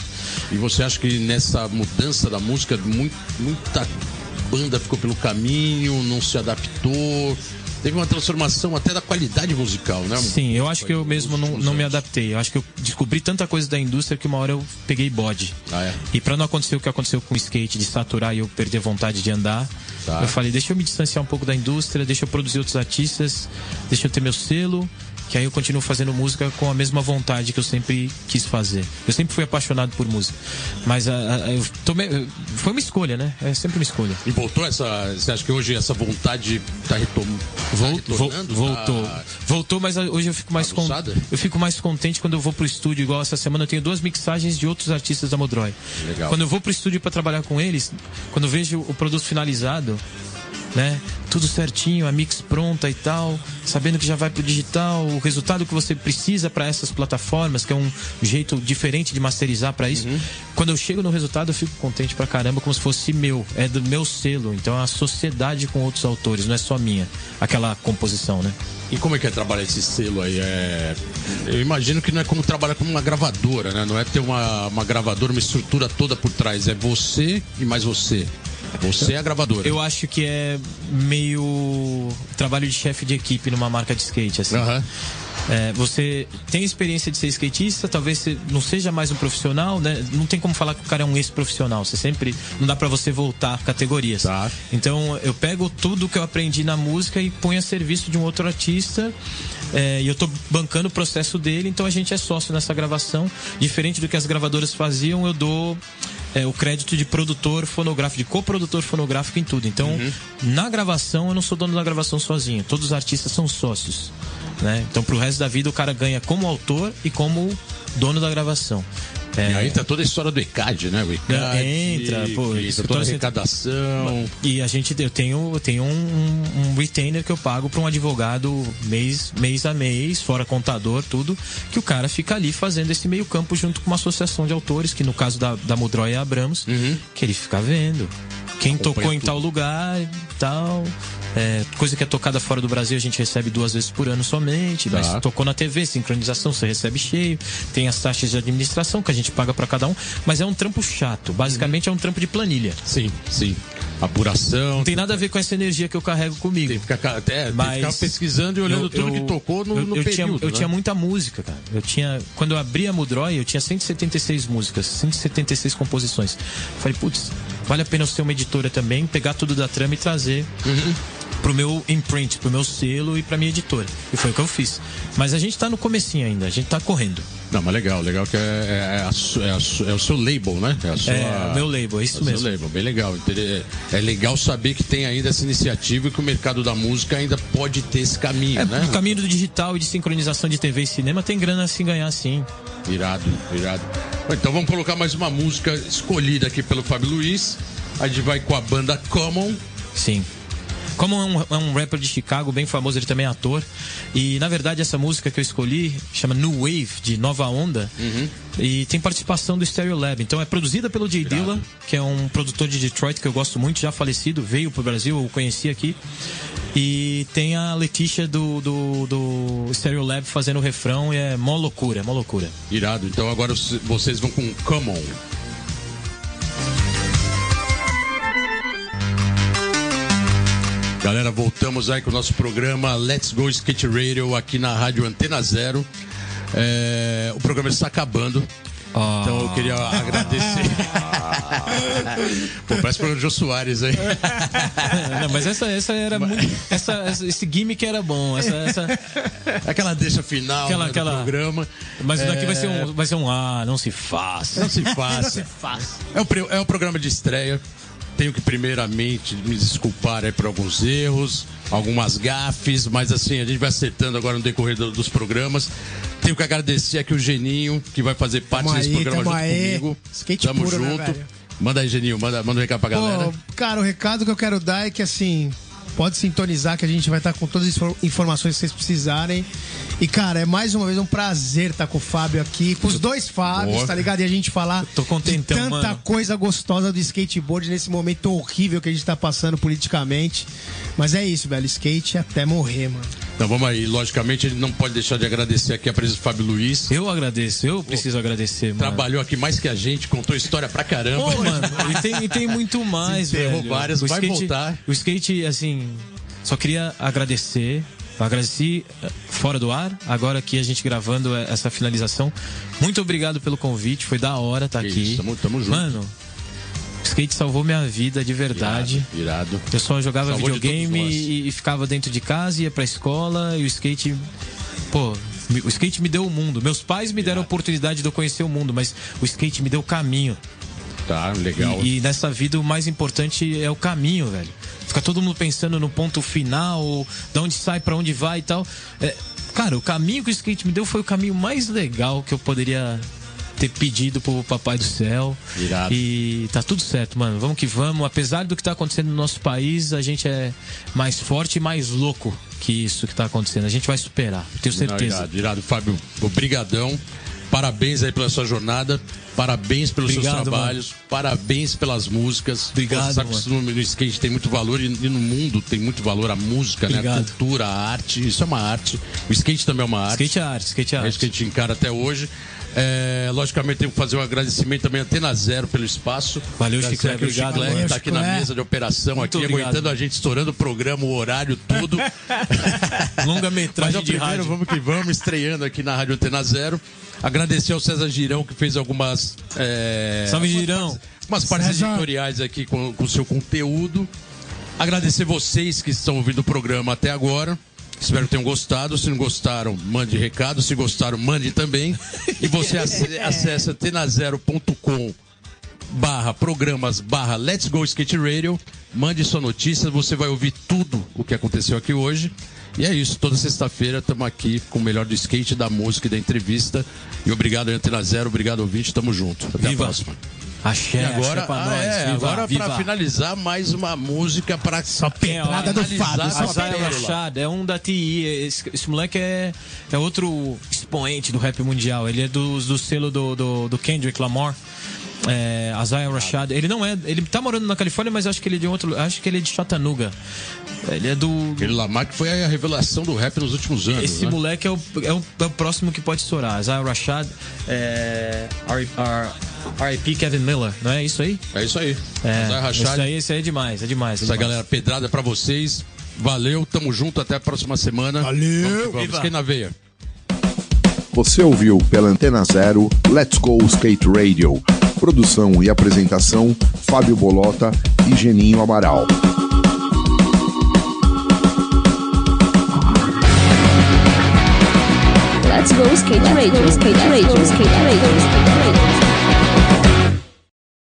E você acha que nessa mudança da música, muito- muita banda ficou pelo caminho, não se adaptou? Teve uma transformação até da qualidade musical, né? Sim, eu acho que eu mesmo não, não me adaptei. Eu acho que eu descobri tanta coisa da indústria que uma hora eu peguei bode. Ah, é? E para não acontecer o que aconteceu com o skate, de saturar e eu perder vontade de andar, Tá. eu falei, deixa eu me distanciar um pouco da indústria, deixa eu produzir outros artistas, deixa eu ter meu selo, que aí eu continuo fazendo música com a mesma vontade que eu sempre quis fazer. Eu sempre fui apaixonado por música. Mas a, a- eu tomei, foi uma escolha, né? É sempre uma escolha. E voltou essa. Você acha que hoje essa vontade tá, retom... tá Vol- vol- retornando? voltou. Tá- Voltou, mas hoje eu fico mais con- eu fico mais contente quando eu vou pro estúdio, igual essa semana eu tenho duas mixagens de outros artistas da Modroy. Legal. Quando eu vou pro estúdio para trabalhar com eles, quando eu vejo o produto finalizado, né? Tudo certinho, a mix pronta e tal, sabendo que já vai pro digital, o resultado que você precisa para essas plataformas, que é um jeito diferente de masterizar para isso. Uhum. Quando eu chego no resultado, eu fico contente pra caramba, como se fosse meu, é do meu selo. Então é uma sociedade com outros autores, não é só minha, aquela composição, né? E como é que é trabalhar esse selo aí? É... Eu imagino que não é como trabalhar com uma gravadora, né? Não é ter uma, uma gravadora, uma estrutura toda por trás. É você e mais você. Você é a gravadora. Eu acho que é meio trabalho de chefe de equipe numa marca de skate, assim. Aham. É, você tem experiência de ser skatista, talvez você não seja mais um profissional, né? Não tem como falar que o cara é um ex-profissional. Você sempre não dá pra você voltar categorias. Tá. Então eu pego tudo que eu aprendi na música e ponho a serviço de um outro artista. é, e eu tô bancando o processo dele, então a gente é sócio nessa gravação. Diferente do que as gravadoras faziam, eu dou é, o crédito de produtor fonográfico, de coprodutor fonográfico em tudo. Então, na gravação, eu não sou dono da gravação sozinho. Todos os artistas são sócios. Né? Então, pro resto da vida, o cara ganha como autor e como dono da gravação. É, E aí tá toda a história do ECAD, né? O ECAD, Entra, pô, toda a arrecadação. E a gente, eu tenho, eu tenho um, um- retainer que eu pago para um advogado mês, mês a mês, fora contador, tudo, que o cara fica ali fazendo esse meio campo junto com uma associação de autores, que no caso da, da Mudroy é a Abramos, Uhum. que ele fica vendo. quem tocou em tal lugar e tal. É, coisa que é tocada fora do Brasil a gente recebe duas vezes por ano somente, mas Tá. tocou na TV, sincronização, você recebe cheio. Tem as taxas de administração que a gente paga pra cada um, mas é um trampo chato. Basicamente é um trampo de planilha. Sim, sim. Apuração. Não tem nada a ver com essa energia que eu carrego comigo. Tem que ficar, que Mas ficar pesquisando e olhando eu- tudo eu- que tocou no, eu, no eu período. tinha, eu né? tinha muita música, cara. Eu tinha, quando eu abri a Mudroy, eu tinha 176 músicas, 176 composições. Falei, putz, vale a pena eu ser uma editora também, pegar tudo da trama e trazer Uhum. Pro meu imprint, pro meu selo e pra minha editora. E foi o que eu fiz. Mas a gente tá no comecinho ainda, a gente tá correndo. Não, mas legal, legal que é, é, é su- é o seu label, né? É, sua, É, o meu label, é isso seu mesmo. label, bem legal. Inter- É legal saber que tem ainda essa iniciativa e que o mercado da música ainda pode ter esse caminho, É, né? O caminho do digital e de sincronização de TV e cinema tem grana a se ganhar sim. Irado, irado. Então vamos colocar mais uma música escolhida aqui pelo Fábio Luiz. A gente vai com a banda Common. Sim. Como é um, é um rapper de Chicago, bem famoso, ele também é ator. E na verdade essa música que eu escolhi chama New Wave, de Nova Onda. E tem participação do Stereo Lab. Então é produzida pelo Jay Dilla, que é um produtor de Detroit que eu gosto muito, já falecido, veio pro Brasil, eu o conheci aqui. E tem a Letícia do, do, do Stereo Lab fazendo o refrão e é mó loucura, mó loucura. Irado. Então agora vocês vão com Common. Galera, voltamos aí com o nosso programa Let's Go Skate Radio aqui na Rádio Antena Zero. É, o programa está acabando. Então eu queria agradecer. Pô, parece o programa do Jô Soares aí. Não, mas essa, essa era muito. Essa, essa- esse gimmick era bom. Essa, essa, Aquela deixa final Aquela- né, do aquela- programa. mas daqui vai ser É, um. Vai ser um ah, não se faça. Não se faça. É um, é um programa de estreia. Tenho que primeiramente me desculpar aí por alguns erros, algumas gafes, mas assim, a gente vai acertando agora no decorrer do- dos programas. Tenho que agradecer aqui o Geninho, que vai fazer parte Tamo desse aí, programa junto aí. comigo. Skate Tamo puro, né, junto. velho? manda aí, Geninho, manda, manda um recado pra galera. Pô, cara, o recado que eu quero dar é que assim, pode sintonizar que a gente vai estar com todas as infor- informações que vocês precisarem. E, cara, é mais uma vez um prazer estar com o Fábio aqui, com os dois Fábios, Boa. tá ligado? E a gente falar tô contentão, de tanta mano. coisa gostosa do skateboard nesse momento horrível que a gente tá passando politicamente. Mas é isso, velho. Skate até morrer, mano. Então vamos aí. Logicamente, ele não pode deixar de agradecer aqui a presença do Fábio Luiz. Eu agradeço, eu preciso agradecer, mano. Trabalhou aqui mais que a gente, contou história pra caramba. Pô, mano, e tem, e tem muito mais, velho. várias, o vai skate, voltar. O skate, assim, só queria agradecer. Eu Agradeci eh, fora do ar, agora aqui a gente gravando eh, essa finalização. Muito obrigado pelo convite, foi da hora estar Que aqui. isso, tamo- tamo junto. Mano, o skate salvou minha vida de verdade. Irado. irado. Eu só jogava Salvou de videogame e, e ficava dentro de casa, ia pra escola e o skate. Pô, o skate me deu o mundo. Meus pais me deram a oportunidade de eu conhecer o mundo, mas o skate me deu o caminho. Tá, legal. E, e nessa vida o mais importante é o caminho, velho. Fica todo mundo pensando no ponto final, de onde sai, pra onde vai e tal. É, cara, o caminho que o skate me deu foi o caminho mais legal que eu poderia ter pedido pro papai do céu. Irado. E tá tudo certo, mano. Vamos que vamos. Apesar do que tá acontecendo no nosso país, a gente é mais forte e mais louco que isso que tá acontecendo. A gente vai superar, tenho certeza. irado, irado, Fábio. Obrigadão. Parabéns aí pela sua jornada. Parabéns pelos seus Obrigado, trabalhos. Parabéns pelas músicas. Obrigado, Pô, sabe que no, no skate tem muito valor e, e no mundo tem muito valor a música, né? A cultura, a arte. Isso é uma arte. O skate também é uma arte. Skate é arte, skate é É isso que a arte. gente encara até hoje. É, logicamente, tenho que fazer um agradecimento também a Antena Zero pelo espaço. Valeu, Chiclé, aqui ao obrigado, Chiclé, mano. que tá aqui na Chiclé. mesa de operação, Muito aqui, obrigado. aguentando a gente, estourando o programa, o horário, tudo. Mas Longa-metragem ao de primeiro, rádio. vamos que vamos, estreando aqui na Rádio Antena Zero. Agradecer ao César Girão, que fez algumas. É, Salve, algumas Girão. partes- Umas partes César. editoriais aqui com o seu conteúdo. Agradecer vocês que estão ouvindo o programa até agora. Espero que tenham gostado. Se não gostaram, mande recado. Se gostaram, mande também. E você ac- acessa tenazero.com barra programas barra Let's Go Skate Radio. Mande sua notícia, você vai ouvir tudo o que aconteceu aqui hoje. E é isso, toda sexta-feira estamos aqui com o melhor do skate, da música e da entrevista. E obrigado, Antena Zero, obrigado, ouvinte, tamo junto. Até Viva. a próxima. Axé, E agora, axé pra ah, nós. é, viva, agora viva. para finalizar, mais uma música para só pedrada do Fábio, só Rashad é um da TI. Esse, esse moleque é, é outro expoente do rap mundial. Ele é do, do selo do, do, do Kendrick Lamar. É, Isaiah Rashad. Ele não é. Ele tá morando na Califórnia, mas acho que ele é de outro. Acho que ele é de Chattanooga. Ele é do. Aquele Lamar que foi a revelação do rap nos últimos anos. Esse né? moleque é o, é, o, é o próximo que pode estourar. Isaiah Rashad, é, R.I.P. Kevin Miller, não é isso aí? É isso aí. É, Isaiah Rashad. Esse aí, esse aí é demais, é demais. É Essa demais. galera pedrada é pra vocês. Valeu, tamo junto, até a próxima semana. Valeu. Vamos, na veia. Você ouviu pela Antena Zero Let's Go Skate Radio. Produção e apresentação Fábio Bolota e Geninho Amaral. Let's go skate radio, skate radio, skate radio, skate radio.